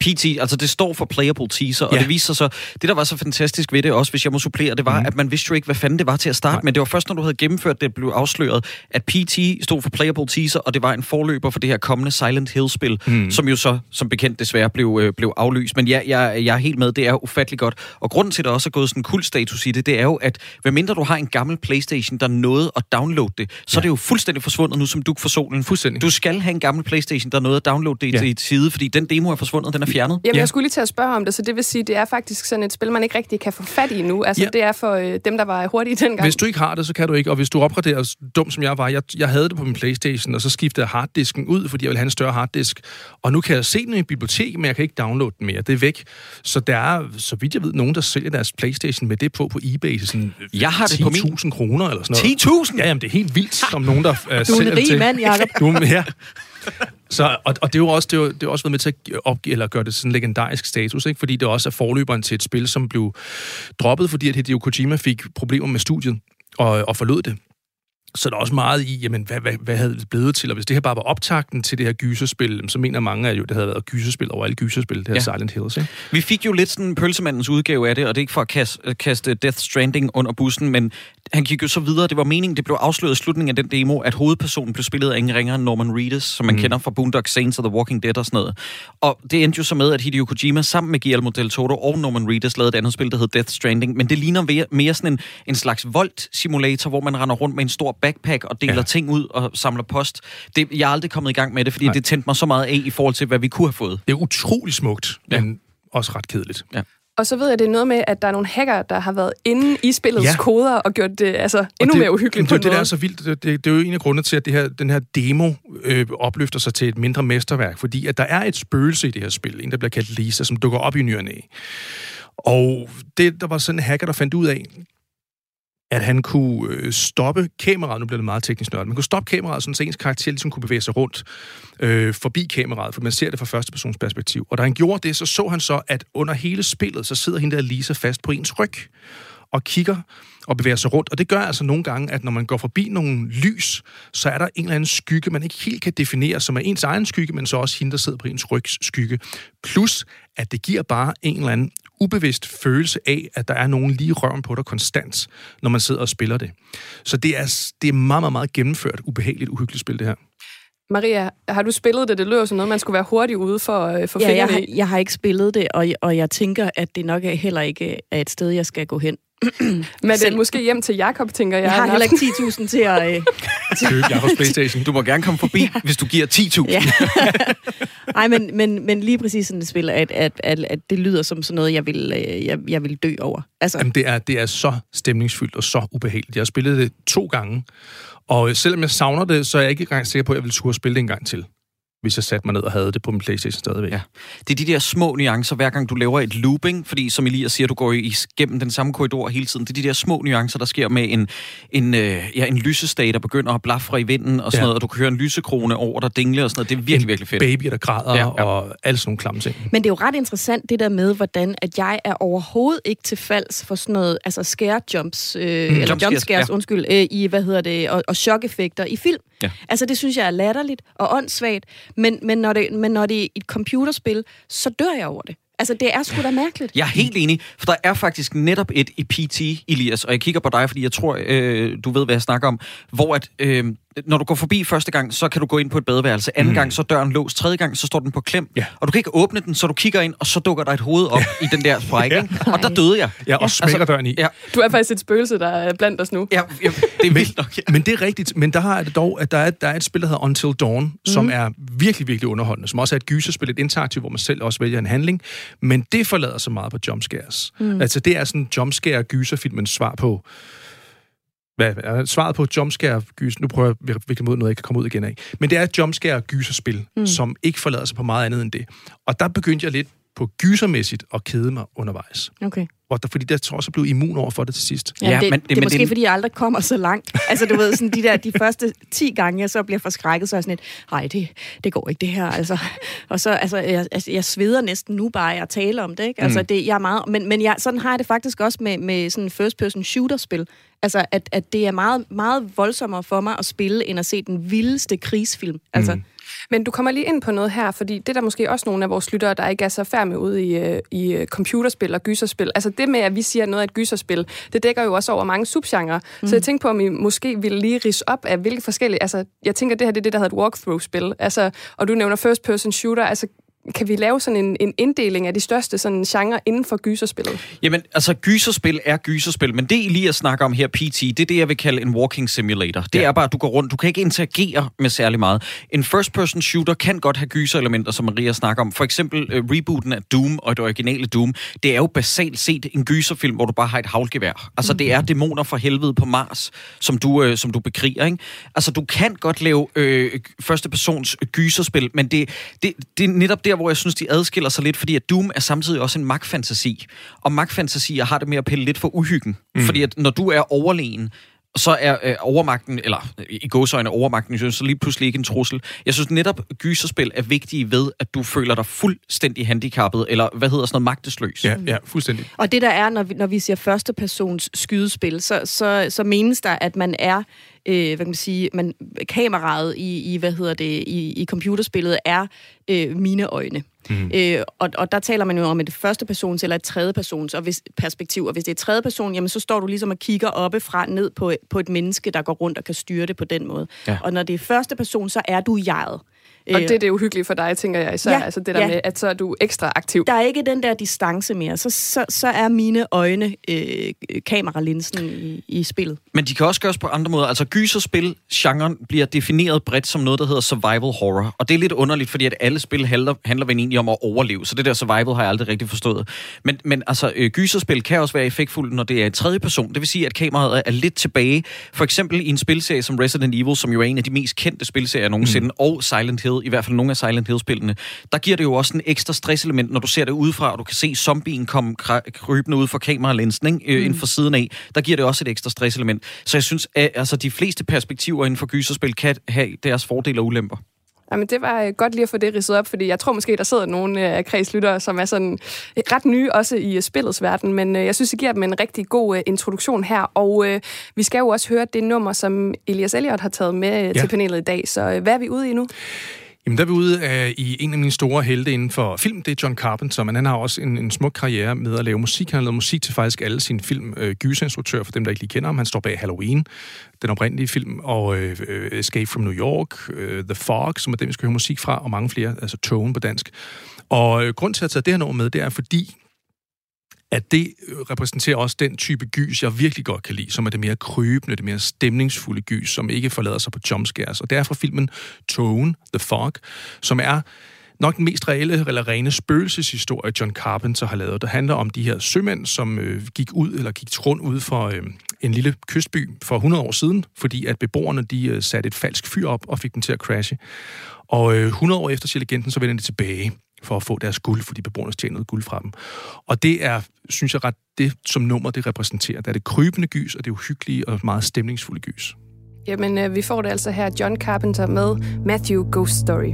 PT, altså det står for Playable Teaser, og Ja. det viser sig så, det der var så fantastisk ved det også, hvis jeg må supplere, det var, mm. at man vidste jo ikke, hvad fanden det var til at starte, Nej. men det var først, når du havde gennemført det, blev afsløret, at PT stod for Playable Teaser, og det var en forløber for det her kommende Silent Hill-spil, mm. som jo så, som bekendt, desværre blev, øh, blev aflyst. Men ja, jeg, jeg er helt med, det er ufattelig godt. Og grunden til, at der også er gået sådan en kul status i det, det er jo, at medmindre du har en gammel Playstation, der nåede at downloade det, så ja. er det jo fuldstændig forsvundet nu som duk for solen. Fuldstændig. Du skal have en gammel Playstation, der nåede at downloade det Ja. et side, fordi den demo er forsvundet, den er fjernet. Jamen, Ja. jeg skulle lige til at spørge om det, så det vil sige, det er faktisk sådan et spil, man ikke rigtig kan få fat i nu. Altså, Ja. det er for øh, dem, der var hurtige dengang. Hvis du ikke har det, så kan du ikke. Og hvis du opgraderer, s- dum som jeg var, jeg, jeg havde det på min Playstation, og så skiftede jeg harddisken ud, fordi jeg ville have en større harddisk. Og nu kan jeg se den i bibliotek, men jeg kan ikke downloade den mere. Det er væk. Så der er, så vidt jeg ved, nogen, der sælger deres Playstation med det på på eBay til sådan Jeg har det på min- 10.000 kroner eller sådan noget. 10.000? Ja, jamen, det er helt vildt, som nogen, der uh, Du er sælger en det rig mand, Jacob. Du, er- ja. *laughs* Så, og, og det er jo også, det er jo, det er også været med til at opgive, eller gøre det sådan en legendarisk status, ikke? fordi det også er forløberen til et spil, som blev droppet, fordi at Hideo Kojima fik problemer med studiet og, og forlod det. Så der er også meget i, jamen, hvad, hvad, hvad havde det blevet til? Og hvis det her bare var optakten til det her gyserspil, så mener mange, at jo, det havde været gyserspil over alle gyserspil, det her Ja. Silent Hills. Ikke? Vi fik jo lidt sådan pølsemandens udgave af det, og det er ikke for at kaste, kaste Death Stranding under bussen, men han gik jo så videre. Det var meningen, det blev afsløret i slutningen af den demo, at hovedpersonen blev spillet af ingen ringere end Norman Reedus, som man mm. kender fra Boondock Saints og The Walking Dead og sådan noget. Og det endte jo så med, at Hideo Kojima sammen med Guillermo del Toro og Norman Reedus lavede et andet spil, der hed Death Stranding, men det ligner mere, sådan en, en slags Volt-simulator, hvor man render rundt med en stor backpack og deler ja. Ja. ting ud og samler post. Det, jeg er aldrig kommet i gang med det, fordi Nej. Det tændte mig så meget af i forhold til, hvad vi kunne have fået. Det er utrolig smukt, Ja. men også ret kedeligt. Og så ved jeg, det er noget med, at der er nogle hacker, der har været inde i spillets ja. Ja. koder og gjort det altså, endnu det, mere uhyggeligt Det, på er en det, der er så vildt. Det, det, det er jo en af grundene til, at det her, den her demo øh, opløfter sig til et mindre mesterværk, fordi at der er et spøgelse i det her spil, en der bliver kaldt Lisa, som dukker op i ny og næ. Og det, der var sådan en hacker, der fandt ud af, at han kunne øh, stoppe kameraet, nu bliver det meget teknisk nørdet, man kunne stoppe kameraet, sådan, så ens karakter ligesom kunne bevæge sig rundt øh, forbi kameraet, for man ser det fra første persons perspektiv. Og da han gjorde det, så så han så, at under hele spillet, så sidder hende der Lisa fast på ens ryg og kigger og bevæger sig rundt. Og det gør altså nogle gange, at når man går forbi nogle lys, så er der en eller anden skygge, man ikke helt kan definere, som er ens egen skygge, men så også hende, der sidder på ens rygs skygge. Plus, at det giver bare en eller anden ubevidst følelse af, at der er nogen lige røven på dig konstant, når man sidder og spiller det. Så det er, det er meget, meget, meget gennemført, ubehageligt, uhyggeligt spil, det her. Maria, har du spillet det? Det lyder som noget, man skulle være hurtig ude for, øh, for Ja, jeg, har, jeg har ikke spillet det, og, og jeg tænker, at det nok er heller ikke er et sted, jeg skal gå hen. Men det er måske hjem til Jakob, tænker jeg. Jeg har heller ikke 10.000 til at... Øh, *laughs* Køb Jakobs Playstation. Du må gerne komme forbi, ja. hvis du giver 10.000. ja. *laughs* Nej, men, men, men lige præcis sådan et spil, at, at, at, at det lyder som sådan noget, jeg vil, øh, jeg, jeg vil dø over. Altså, Jamen, det er, det er så stemningsfyldt og så ubehageligt. Jeg har spillet det to gange, og selvom jeg savner det, så er jeg ikke engang sikker på, at jeg ville turde spille det en gang til, hvis jeg satte mig ned og havde det på min Playstation stadigvæk. Ja. Det er de der små nuancer, hver gang du laver et looping, fordi som Elias siger, du går i- igennem den samme korridor hele tiden. Det er de der små nuancer, der sker med en, en, øh, ja, en lysestage, der begynder at blafre i vinden og sådan Ja. noget, og du kan høre en lysekrone over, der dingler og sådan noget. Det er virkelig, en virkelig fedt. baby, der græder Ja, ja, og alle sådan nogle klamme ting. Men det er jo ret interessant, det der med, hvordan at jeg er overhovedet ikke til falds for sådan noget, altså scare jumps, øh, mm, eller jump scares, ja. undskyld, øh, i, hvad hedder det, og, og chok-effekter i film. Ja. Altså, det synes jeg er latterligt og åndssvagt, men, men, når det, men når det er et computerspil, så dør jeg over det. Altså, det er sgu da mærkeligt. Jeg er helt enig, for der er faktisk netop et i PT, Elias, og jeg kigger på dig, fordi jeg tror, øh, du ved, hvad jeg snakker om, hvor at, øh, når du går forbi første gang, så kan du gå ind på et badeværelse. Anden mm. gang, så er døren låst. Tredje gang, så står den på klem. Ja. Og du kan ikke åbne den, så du kigger ind, og så dukker der et hoved op i den der sprække. Ja. Og der døde jeg. Ja, og smækker Altså, døren i. Ja, Du er faktisk et spøgelse, der er blandt os nu. ja, ja det er vildt nok. Ja. Men det er rigtigt. Men der har det dog, at der er, der er et spil, der hedder Until Dawn, mm. som er virkelig, virkelig underholdende, som også er et gyserspil, et interaktivt, hvor man selv også vælger en handling. Men det forlader så meget på jumpscares. Mm. Altså, det er sådan en jumpscare-gyserfilmens svar på... Hvad er svaret på jumpscare gys Nu prøver jeg virkelig mod noget, jeg kan komme ud igen af. Men det er jumpscare gyserspil, mm. som ikke forlader sig på meget andet end det. Og der begyndte jeg lidt på gysermæssigt at kede mig undervejs. Okay. Og der, fordi der tror jeg jeg blev immun over for det til sidst. Ja, Ja, det, men- det, det er måske, det- fordi jeg aldrig kommer så langt. Altså, du ved, sådan de der de *laughs* første 10 gange, jeg så bliver forskrækket, så er jeg sådan lidt, nej, det, det går ikke, det her. Altså, og så, altså, jeg, altså, jeg sveder næsten nu bare af at tale om det, ikke? Altså, det, jeg er meget, men, men jeg, sådan har jeg det faktisk også med, med sådan first-person shooter-spil. Altså, at, at det er meget, meget voldsommere for mig at spille, end at se den vildeste krigsfilm. Altså, mm. Men du kommer lige ind på noget her, fordi det er der måske også nogle af vores lyttere, der ikke er så færme ude i, øh, i øh, computerspil og gyserspil. Altså det med, at vi siger noget af et gyserspil, det dækker jo også over mange subgenre. Mm. Så jeg tænkte på, om I måske ville lige rise op af hvilke forskellige... Altså, jeg tænker, det her det er det, der hedder et walkthrough-spil. Altså, og du nævner first-person shooter. Altså, kan vi lave sådan en, en inddeling af de største sådan genre inden for gyserspillet? Jamen, altså gyserspil er gyserspil, men det I lige at snakke om her, PT, det er det, jeg vil kalde en walking simulator. Det ja. er bare, at du går rundt, du kan ikke interagere med særlig meget. En first-person shooter kan godt have gyserelementer, som Maria snakker om. For eksempel uh, rebooten af Doom og det originale Doom. Det er jo basalt set en gyserfilm, hvor du bare har et havlgevær. Altså, mm. det er dæmoner fra helvede på Mars, som du, uh, som du bekriger, ikke? Altså, du kan godt lave uh, første-persons gyserspil, men det, det, det er netop det, der, hvor jeg synes, de adskiller sig lidt, fordi at Doom er samtidig også en magtfantasi. Og magtfantasier har det med at pille lidt for uhyggen. Mm. Fordi at når du er overlegen, så er øh, overmagten, eller i gåsøjne overmagten, synes, så lige pludselig ikke en trussel. Jeg synes netop, gyserspil er vigtige ved, at du føler dig fuldstændig handicappet, eller hvad hedder sådan noget, magtesløs. Ja, ja fuldstændig. Og det der er, når vi, når vi siger første persons skydespil, så, så, så menes der, at man er øh, hvad kan man sige, man, kameraet i, i, hvad hedder det, i, i computerspillet er øh, mine øjne. Mm. Øh, og, og der taler man jo om et første persons eller et tredje persons og hvis, perspektiv. Og hvis det er tredje person, jamen så står du ligesom og kigger oppefra ned på, på et menneske, der går rundt og kan styre det på den måde. Ja. Og når det er første person, så er du jeget. Og det er det uhyggelige for dig, tænker jeg især. Ja, altså det der ja. med, at så er du ekstra aktiv. Der er ikke den der distance mere. Så, så, så er mine øjne øh, kameralinsen i, i spillet. Men de kan også gøres på andre måder. Altså gyserspil, genren, bliver defineret bredt som noget, der hedder survival horror. Og det er lidt underligt, fordi at alle spil handler, handler vel egentlig om at overleve. Så det der survival har jeg aldrig rigtig forstået. Men, men altså, øh, gyserspil kan også være effektfuldt, når det er en tredje person. Det vil sige, at kameraet er lidt tilbage. For eksempel i en spilserie som Resident Evil, som jo er en af de mest kendte spilserier nogensinde, mm. og Silent Hill, i hvert fald nogle af Silent Hill-spillene, der giver det jo også en ekstra stresselement, når du ser det udefra, og du kan se zombien komme krybende ud fra kameralinsen, ikke? Øh, mm. inden for siden af. Der giver det også et ekstra stresselement. Så jeg synes, at altså, de fleste perspektiver inden for gyserspil kan have deres fordele og ulemper. Jamen, det var øh, godt lige at få det ridset op, fordi jeg tror måske, der sidder nogle øh, af kredslyttere, som er sådan ret nye også i spillets verden, men jeg synes, I giver dem en rigtig god introduktion her, og øh, vi skal jo også høre det nummer, som Elias Elliot har taget med ja. til panelet i dag, så hvad er vi ude i nu? Jamen, der er vi ude af, i en af mine store helte inden for film, det er John Carpenter, men han har også en, en smuk karriere med at lave musik. Han har lavet musik til faktisk alle sine film. Øh, Gysinstruktør, for dem, der ikke lige kender ham. Han står bag Halloween, den oprindelige film, og øh, øh, Escape from New York, øh, The Fog, som er den, vi skal høre musik fra, og mange flere, altså Tone på dansk. Og øh, grund til at tage det her nummer med, det er fordi, at det øh, repræsenterer også den type gys, jeg virkelig godt kan lide, som er det mere krybende, det mere stemningsfulde gys, som ikke forlader sig på jumpscares. Og det er fra filmen Tone, The Fog, som er nok den mest reelle eller rene spøgelseshistorie, John Carpenter har lavet. Det handler om de her sømænd, som øh, gik ud eller gik rundt ud for øh, en lille kystby for 100 år siden, fordi at beboerne de øh, satte et falsk fyr op og fik den til at crashe. Og øh, 100 år efter, siger legenden, så vender de tilbage for at få deres guld, fordi beboerne tjener noget guld fra dem. Og det er, synes jeg ret, det som nummer det repræsenterer. Det er det krybende gys, og det uhyggelige og meget stemningsfulde gys. Jamen, øh, vi får det altså her John Carpenter med Matthew Ghost Story.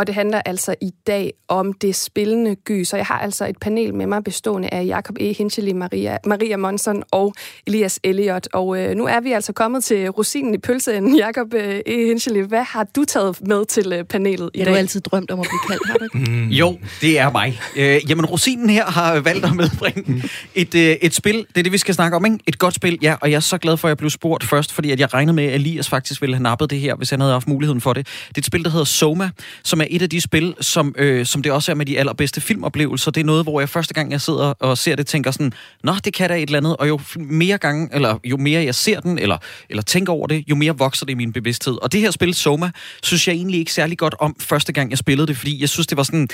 Og det handler altså i dag om det spillende gys. Og jeg har altså et panel med mig bestående af Jakob E. Hincheli, Maria, Maria Monson og Elias Elliot. Og øh, nu er vi altså kommet til rosinen i pølseenden. *laughs* Jakob øh, E. Hincheli, hvad har du taget med til øh, panelet i Jeg dag? har jo altid drømt om at blive kaldt, har du ikke? *laughs* Mm. Jo, det er mig. Øh, jamen, rosinen her har valgt at medbringe et, øh, et spil. Det er det, vi skal snakke om, ikke? Et godt spil, ja. Og jeg er så glad for, at jeg blev spurgt først, fordi at jeg regnede med, at Elias faktisk ville have nappet det her, hvis han havde haft muligheden for det. Det er et spil, der hedder Soma, som er et af de spil, som, øh, som det også er med de allerbedste filmoplevelser. Det er noget, hvor jeg første gang, jeg sidder og ser det, tænker sådan, nå, det kan da et eller andet. Og jo mere gange, eller jo mere jeg ser den, eller, eller tænker over det, jo mere vokser det i min bevidsthed. Og det her spil, Soma, synes jeg egentlig ikke særlig godt om første gang, jeg spillede det, fordi jeg synes, det var sådan...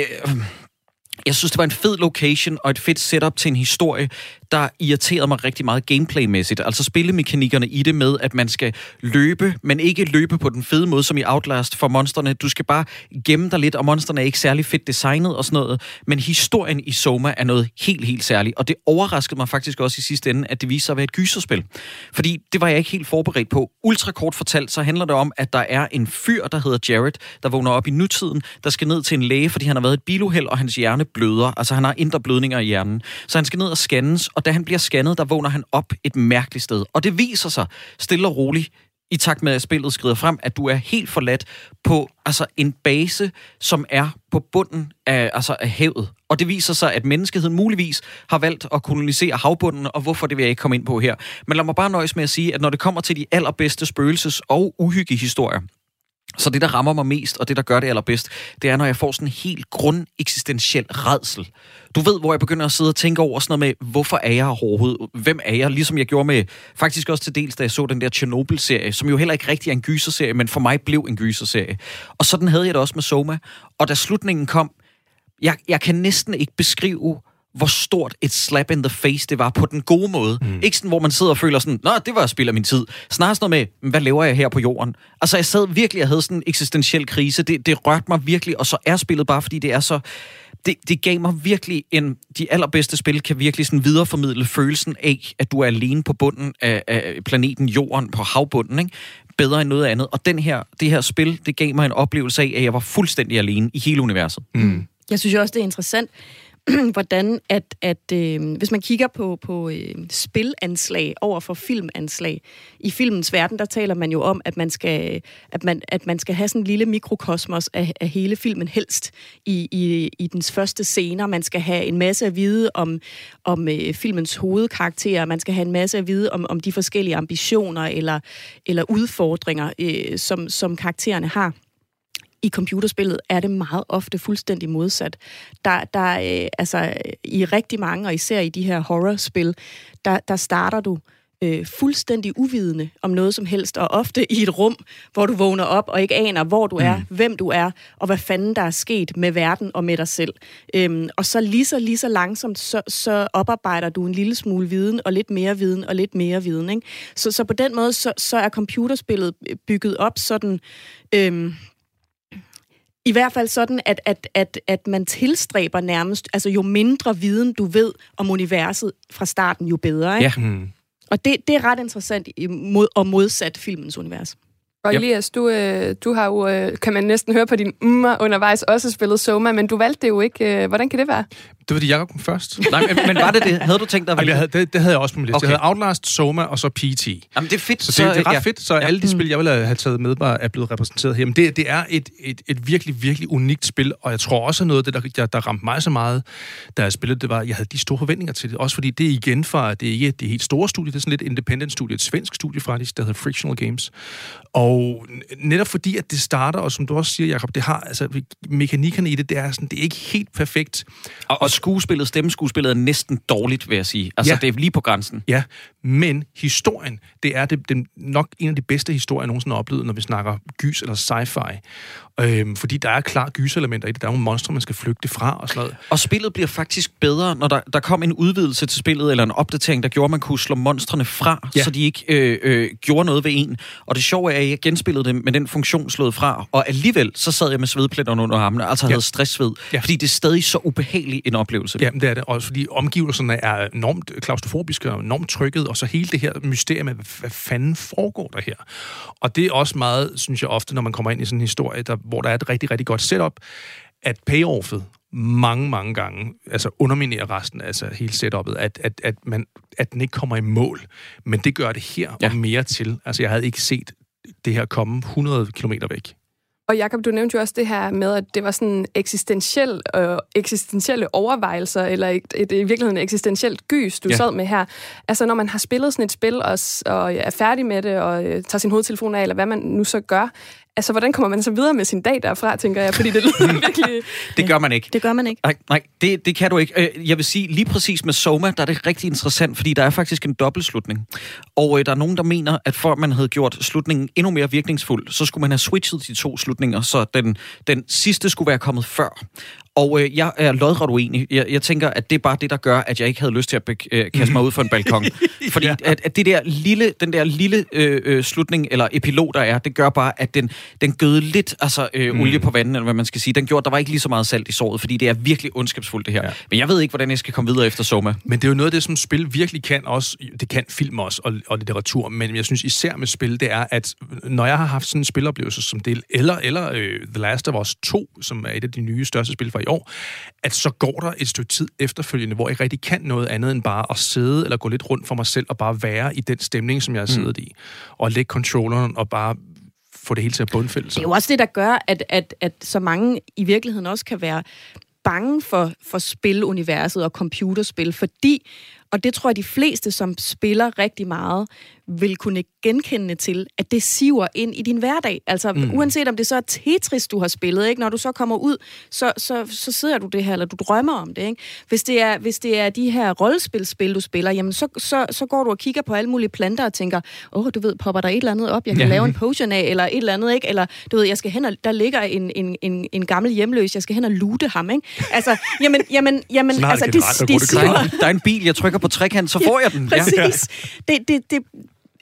Øh, jeg synes, det var en fed location og et fedt setup til en historie, der irriterede mig rigtig meget gameplaymæssigt. Altså spillemekanikkerne i det med, at man skal løbe, men ikke løbe på den fede måde, som i Outlast for monsterne. Du skal bare gemme dig lidt, og monsterne er ikke særlig fedt designet og sådan noget. Men historien i Soma er noget helt, helt særligt. Og det overraskede mig faktisk også i sidste ende, at det viser sig at være et gyserspil. Fordi det var jeg ikke helt forberedt på. Ultra kort fortalt, så handler det om, at der er en fyr, der hedder Jared, der vågner op i nutiden, der skal ned til en læge, fordi han har været et biluheld, og hans hjerne bløder. Altså han har indre blødninger i hjernen. Så han skal ned og scannes, og da han bliver scannet, der vågner han op et mærkeligt sted. Og det viser sig stille og roligt, i takt med, at spillet skrider frem, at du er helt forladt på altså en base, som er på bunden af, altså af havet. Og det viser sig, at menneskeheden muligvis har valgt at kolonisere havbunden, og hvorfor det vil jeg ikke komme ind på her. Men lad mig bare nøjes med at sige, at når det kommer til de allerbedste spøgelses- og uhyggehistorier, så det, der rammer mig mest, og det, der gør det allerbedst, det er, når jeg får sådan en helt grundeksistentiel redsel. Du ved, hvor jeg begynder at sidde og tænke over sådan noget med, hvorfor er jeg overhovedet? Hvem er jeg? Ligesom jeg gjorde med, faktisk også til dels, da jeg så den der Chernobyl-serie, som jo heller ikke rigtig er en gyserserie, men for mig blev en gyserserie. Og sådan havde jeg det også med Soma. Og da slutningen kom, jeg, jeg kan næsten ikke beskrive, hvor stort et slap in the face det var på den gode måde. Mm. Ikke sådan, hvor man sidder og føler sådan, nå, det var spild af min tid. Snarere sådan noget med, hvad laver jeg her på jorden? Altså, jeg sad virkelig og havde sådan en eksistentiel krise. Det, det rørte mig virkelig, og så er spillet bare, fordi det er så... Det, det gav mig virkelig en... De allerbedste spil kan virkelig sådan videreformidle følelsen af, at du er alene på bunden af, af planeten Jorden, på havbunden, ikke? bedre end noget andet. Og den her, det her spil, det gav mig en oplevelse af, at jeg var fuldstændig alene i hele universet. Mm. Jeg synes jo også, det er interessant, *clears throat* hvordan at, at øh, hvis man kigger på, på øh, spilanslag over for filmanslag, i filmens verden, der taler man jo om, at man skal, at man, at man skal have sådan en lille mikrokosmos af, af hele filmen helst i, i, i dens første scener. Man skal have en masse at vide om, om øh, filmens hovedkarakterer, man skal have en masse at vide om, om de forskellige ambitioner eller, eller udfordringer, øh, som, som karaktererne har i computerspillet er det meget ofte fuldstændig modsat. Der, der øh, altså, i rigtig mange, og især i de her horrorspil, der, der starter du øh, fuldstændig uvidende om noget som helst, og ofte i et rum, hvor du vågner op og ikke aner, hvor du er, mm. hvem du er, og hvad fanden der er sket med verden og med dig selv. Øhm, og så lige så, lige så langsomt, så, så oparbejder du en lille smule viden, og lidt mere viden, og lidt mere viden. Ikke? Så, så på den måde, så, så er computerspillet bygget op sådan... Øhm, i hvert fald sådan, at, at, at, at man tilstræber nærmest, altså jo mindre viden du ved om universet fra starten, jo bedre. Ikke? Ja. Mm. Og det, det er ret interessant mod, og modsat filmens univers. Og Elias, du, øh, du har jo, øh, kan man næsten høre på din ummer undervejs, også spillet Soma, men du valgte det jo ikke. Øh, hvordan kan det være? Det var det, Jacob kom først. Nej, men, men var det det? Havde du tænkt dig at Jamen, jeg havde, det, det havde jeg også på min liste. Okay. Jeg havde Outlast, Soma og så PT. Jamen, det er fedt. Så det, det er ret ja. fedt, så alle de spil, jeg ville have taget med, var, er blevet repræsenteret her. Men det, det er et, et, et virkelig, virkelig unikt spil, og jeg tror også, at noget af det, der, der ramte mig så meget, da jeg spillede det, var, at jeg havde de store forventninger til det. Også fordi det er igen fra, det er ikke det helt store studie, det er sådan lidt independent studie, et svensk studie faktisk, der hedder Frictional Games. Og netop fordi, at det starter, og som du også siger, Jacob, det har, altså, mekanikkerne i det, det er, sådan, det er ikke helt perfekt. Og, og skuespillet, stemmeskuespillet er næsten dårligt, vil jeg sige. Altså, Ja. det er lige på grænsen. Ja, men historien, det er det, den, nok en af de bedste historier, jeg nogensinde har oplevet, når vi snakker gys eller sci-fi. Øhm, fordi der er klart gyselementer i det. Der er nogle monstre, man skal flygte fra og sådan noget. Og spillet bliver faktisk bedre, når der, der kom en udvidelse til spillet, eller en opdatering, der gjorde, at man kunne slå monstrene fra, ja. Så de ikke øh, øh, gjorde noget ved en. Og det sjove er, at jeg genspillede det med den funktion slået fra, og alligevel så sad jeg med svedpletterne under armene, altså Ja. havde stressved, Ja. fordi det er stadig så ubehagelig en oplevelse. Ja, det er det. Også fordi omgivelserne er enormt klaustrofobiske og enormt trykket, og så hele det her mysterium af, hvad fanden foregår der her? Og det er også meget, synes jeg ofte, når man kommer ind i sådan en historie, der, hvor der er et rigtig, rigtig godt setup, at payoffet mange, mange gange, altså underminerer resten, altså hele setupet, at, at, at, man, at den ikke kommer i mål. Men det gør det her Ja. og mere til. Altså, jeg havde ikke set det her komme 100 km væk. Og Jacob, du nævnte jo også det her med, at det var sådan eksistentiel, øh, eksistentielle overvejelser, eller et, et, i virkeligheden eksistentielt gys, du Ja. sad med her. Altså, når man har spillet sådan et spil, og, og er færdig med det, og øh, tager sin hovedtelefon af, eller hvad man nu så gør, altså, hvordan kommer man så videre med sin dag derfra, tænker jeg? Fordi det lyder *laughs* virkelig... Det gør man ikke. Det gør man ikke. Nej, nej det, det kan du ikke. Øh, Jeg vil sige, lige præcis med Soma, der er det rigtig interessant, fordi der er faktisk en dobbeltslutning. Og øh, der er nogen, der mener, at for at man havde gjort slutningen endnu mere virkningsfuld, så skulle man have switchet de to slutninger, så den, den sidste skulle være kommet før. Og øh, jeg er lodret uenig. Jeg, jeg tænker, at det er bare det, der gør, at jeg ikke havde lyst til at øh, kaste mig ud for en balkon. *laughs* Fordi Ja. at, at det der lille, den der lille øh, øh, slutning, eller epilog, der er, det gør bare, at den, den gøde lidt altså, øh, olie på vandet, eller hvad man skal sige. Den gjorde, der var ikke lige så meget salt i såret, fordi det er virkelig ondskabsfuldt, det her. Ja. Men jeg ved ikke, hvordan jeg skal komme videre efter Soma. Men det er jo noget af det, som spil virkelig kan også. Det kan film også, og, og litteratur. Men jeg synes især med spil, det er, at når jeg har haft sådan en spiloplevelse som del, eller, eller øh, The Last of Us 2, som er et af de nye største spil fra i år, at så går der et stykke tid efterfølgende, hvor jeg rigtig kan noget andet end bare at sidde eller gå lidt rundt for mig selv og bare være i den stemning, som jeg har siddet i. Og lægge controlleren og bare få det hele til at bundfælde Det sig. er jo også det, der gør, at, at, at så mange i virkeligheden også kan være bange for, for spiluniverset og computerspil, fordi, og det tror jeg, de fleste, som spiller rigtig meget, vil kunne genkende til, at det siver ind i din hverdag. Altså, mm. uanset om det så er Tetris, du har spillet, ikke? når du så kommer ud, så, så, så sidder du det her, eller du drømmer om det. Ikke? Hvis, det er, hvis det er de her rollespilspil, du spiller, jamen så, så, så går du og kigger på alle mulige planter og tænker, åh, du ved, popper der et eller andet op, jeg kan Ja. ja. lave en potion af, eller et eller andet, ikke? Eller, du ved, jeg skal hen og, der ligger en, en, en, en gammel hjemløs, jeg skal hen og loote ham, ikke? Altså, jamen, jamen, jamen, altså, det de, generelt at de, gå det Der er, en, bil, jeg trykker på trekant, så får jeg den. Ja. Præcis. Det, det, det,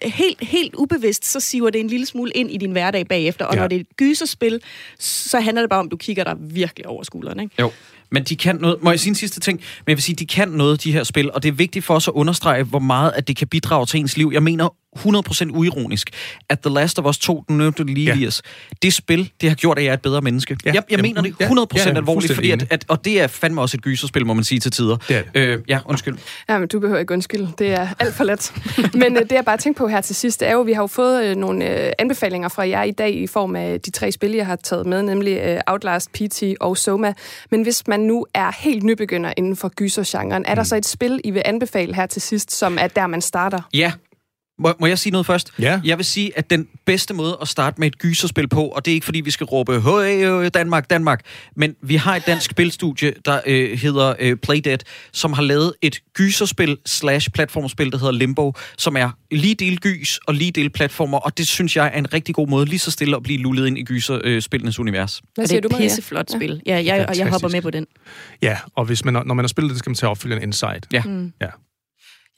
helt, helt ubevidst, så siver det en lille smule ind i din hverdag bagefter. Og Ja. når det er et gyserspil, så handler det bare om, at du kigger dig virkelig over skulderen. Ikke? Jo. Men de kan noget. Må jeg sige en sidste ting? Men jeg vil sige, de kan noget, de her spil, og det er vigtigt for os at understrege, hvor meget at det kan bidrage til ens liv. Jeg mener 100% uironisk, at The Last of Us 2, du nævnte det lige, Ja. Det spil, det har gjort, at jeg er et bedre menneske. Ja. Jeg, jeg Jamen, mener det ja. 100% Ja, ja, alvorligt, fordi at, at, og det er fandme også et gyserspil, må man sige til tider. Det er det. Øh, ja, undskyld. Ja, men du behøver ikke undskylde. Det er alt for let. *laughs* Men øh, det, jeg bare tænker på her til sidst, er jo, at vi har jo fået øh, nogle øh, anbefalinger fra jer i dag i form af de tre spil, jeg har taget med, nemlig øh, Outlast, PT og Soma. Men hvis man nu er helt nybegynder inden for gysergenren, er der så et spil, I vil anbefale her til sidst, som er der, man starter? Ja. Må, må jeg sige noget først? Ja. Jeg vil sige, at den bedste måde at starte med et gyserspil på, og det er ikke fordi, vi skal råbe, hey, Danmark, Danmark, men vi har et dansk spilstudie, der øh, hedder øh, Playdead, som har lavet et gyserspil slash platformspil, der hedder Limbo, som er lige del gys og lige del platformer, og det synes jeg er en rigtig god måde lige så stille at blive lullet ind i gyserspillenes univers. Hvad Og det siger er du, et pisseflot spil. Ja, jeg, og jeg hopper med på den. Ja, og hvis man, når man har spillet det, skal man tage opfølgende Insight. Ja. Mm. ja.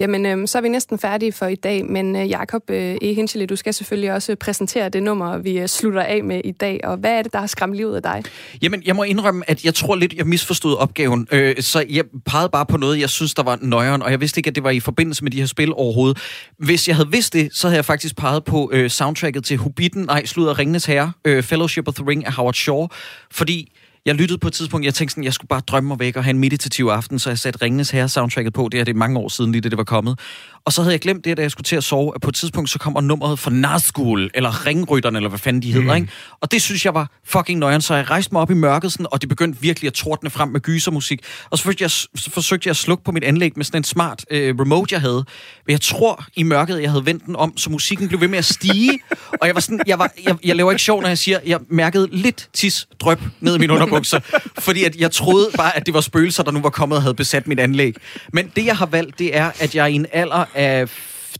Jamen, øh, så er vi næsten færdige for i dag, men øh, Jakob øh, E. Hinchely, du skal selvfølgelig også øh, præsentere det nummer, vi øh, slutter af med i dag. Og hvad er det, der har skræmt livet af dig? Jamen, jeg må indrømme, at jeg tror lidt, jeg misforstod opgaven. Øh, så jeg pegede bare på noget, jeg synes, der var nøjeren, og jeg vidste ikke, at det var i forbindelse med de her spil overhovedet. Hvis jeg havde vidst det, så havde jeg faktisk peget på øh, soundtracket til Hobbiten, nej, sludder Ringenes Herre, øh, Fellowship of the Ring af Howard Shaw, fordi jeg lyttede på et tidspunkt, jeg tænkte sådan, jeg skulle bare drømme mig væk og have en meditativ aften, så jeg satte Ringenes Herre soundtracket på. Det er det mange år siden, lige det, det var kommet. Og så havde jeg glemt det, da jeg skulle til at sove, at på et tidspunkt, så kommer nummeret fra Nazgul, eller Ringrytterne, eller hvad fanden de hedder, mm. ikke? Og det synes jeg var fucking nøjeren, så jeg rejste mig op i mørket, sådan, og det begyndte virkelig at tordne frem med gysermusik. Og så forsøgte jeg, så forsøgte jeg at slukke på mit anlæg med sådan en smart øh, remote, jeg havde. Men jeg tror i mørket, jeg havde vendt den om, så musikken blev ved med at stige. *laughs* og jeg var sådan, jeg, var, jeg, jeg laver ikke sjov, når jeg siger, jeg mærkede lidt tis drøb ned i mine underbukser. *laughs* fordi at jeg troede bare, at det var spøgelser, der nu var kommet og havde besat mit anlæg. Men det, jeg har valgt, det er, at jeg i en alder af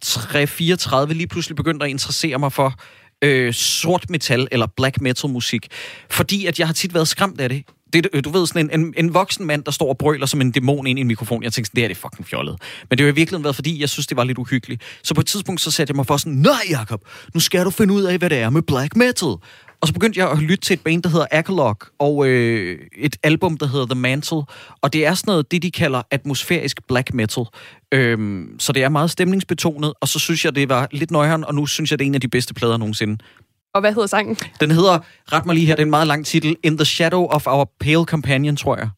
3-34 lige pludselig begyndte at interessere mig for øh, sort metal eller black metal musik. Fordi at jeg har tit været skræmt af det. det, du ved, sådan en, en, en voksen mand, der står og brøler som en dæmon ind i en mikrofon. Jeg tænkte sådan, det er det fucking fjollet. Men det har i virkeligheden været, fordi jeg synes, det var lidt uhyggeligt. Så på et tidspunkt, så satte jeg mig for sådan, nej Jacob, nu skal du finde ud af, hvad det er med black metal. Og så begyndte jeg at lytte til et band, der hedder Akalog, og øh, et album, der hedder The Mantle. Og det er sådan noget, det de kalder atmosfærisk black metal. Øhm, så det er meget stemningsbetonet, og så synes jeg, det var lidt nøjeren, og nu synes jeg, det er en af de bedste plader nogensinde. Og hvad hedder sangen? Den hedder, ret mig lige her, det er en meget lang titel, In the Shadow of Our Pale Companion, tror jeg.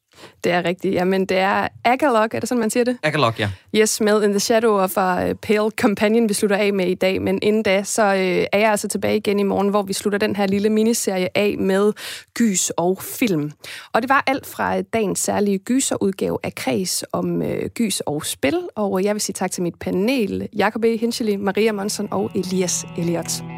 Det er rigtigt. Jamen, det er Agalog, er det sådan, man siger det? Akalog, ja. Yes, med In the Shadow of a Pale Companion, vi slutter af med i dag. Men inden da, så øh, er jeg altså tilbage igen i morgen, hvor vi slutter den her lille miniserie af med gys og film. Og det var alt fra dagens særlige gyserudgave af Kreds om øh, gys og spil. Og jeg vil sige tak til mit panel, Jacob E. Hinchely, Maria Monson og Elias Elliot.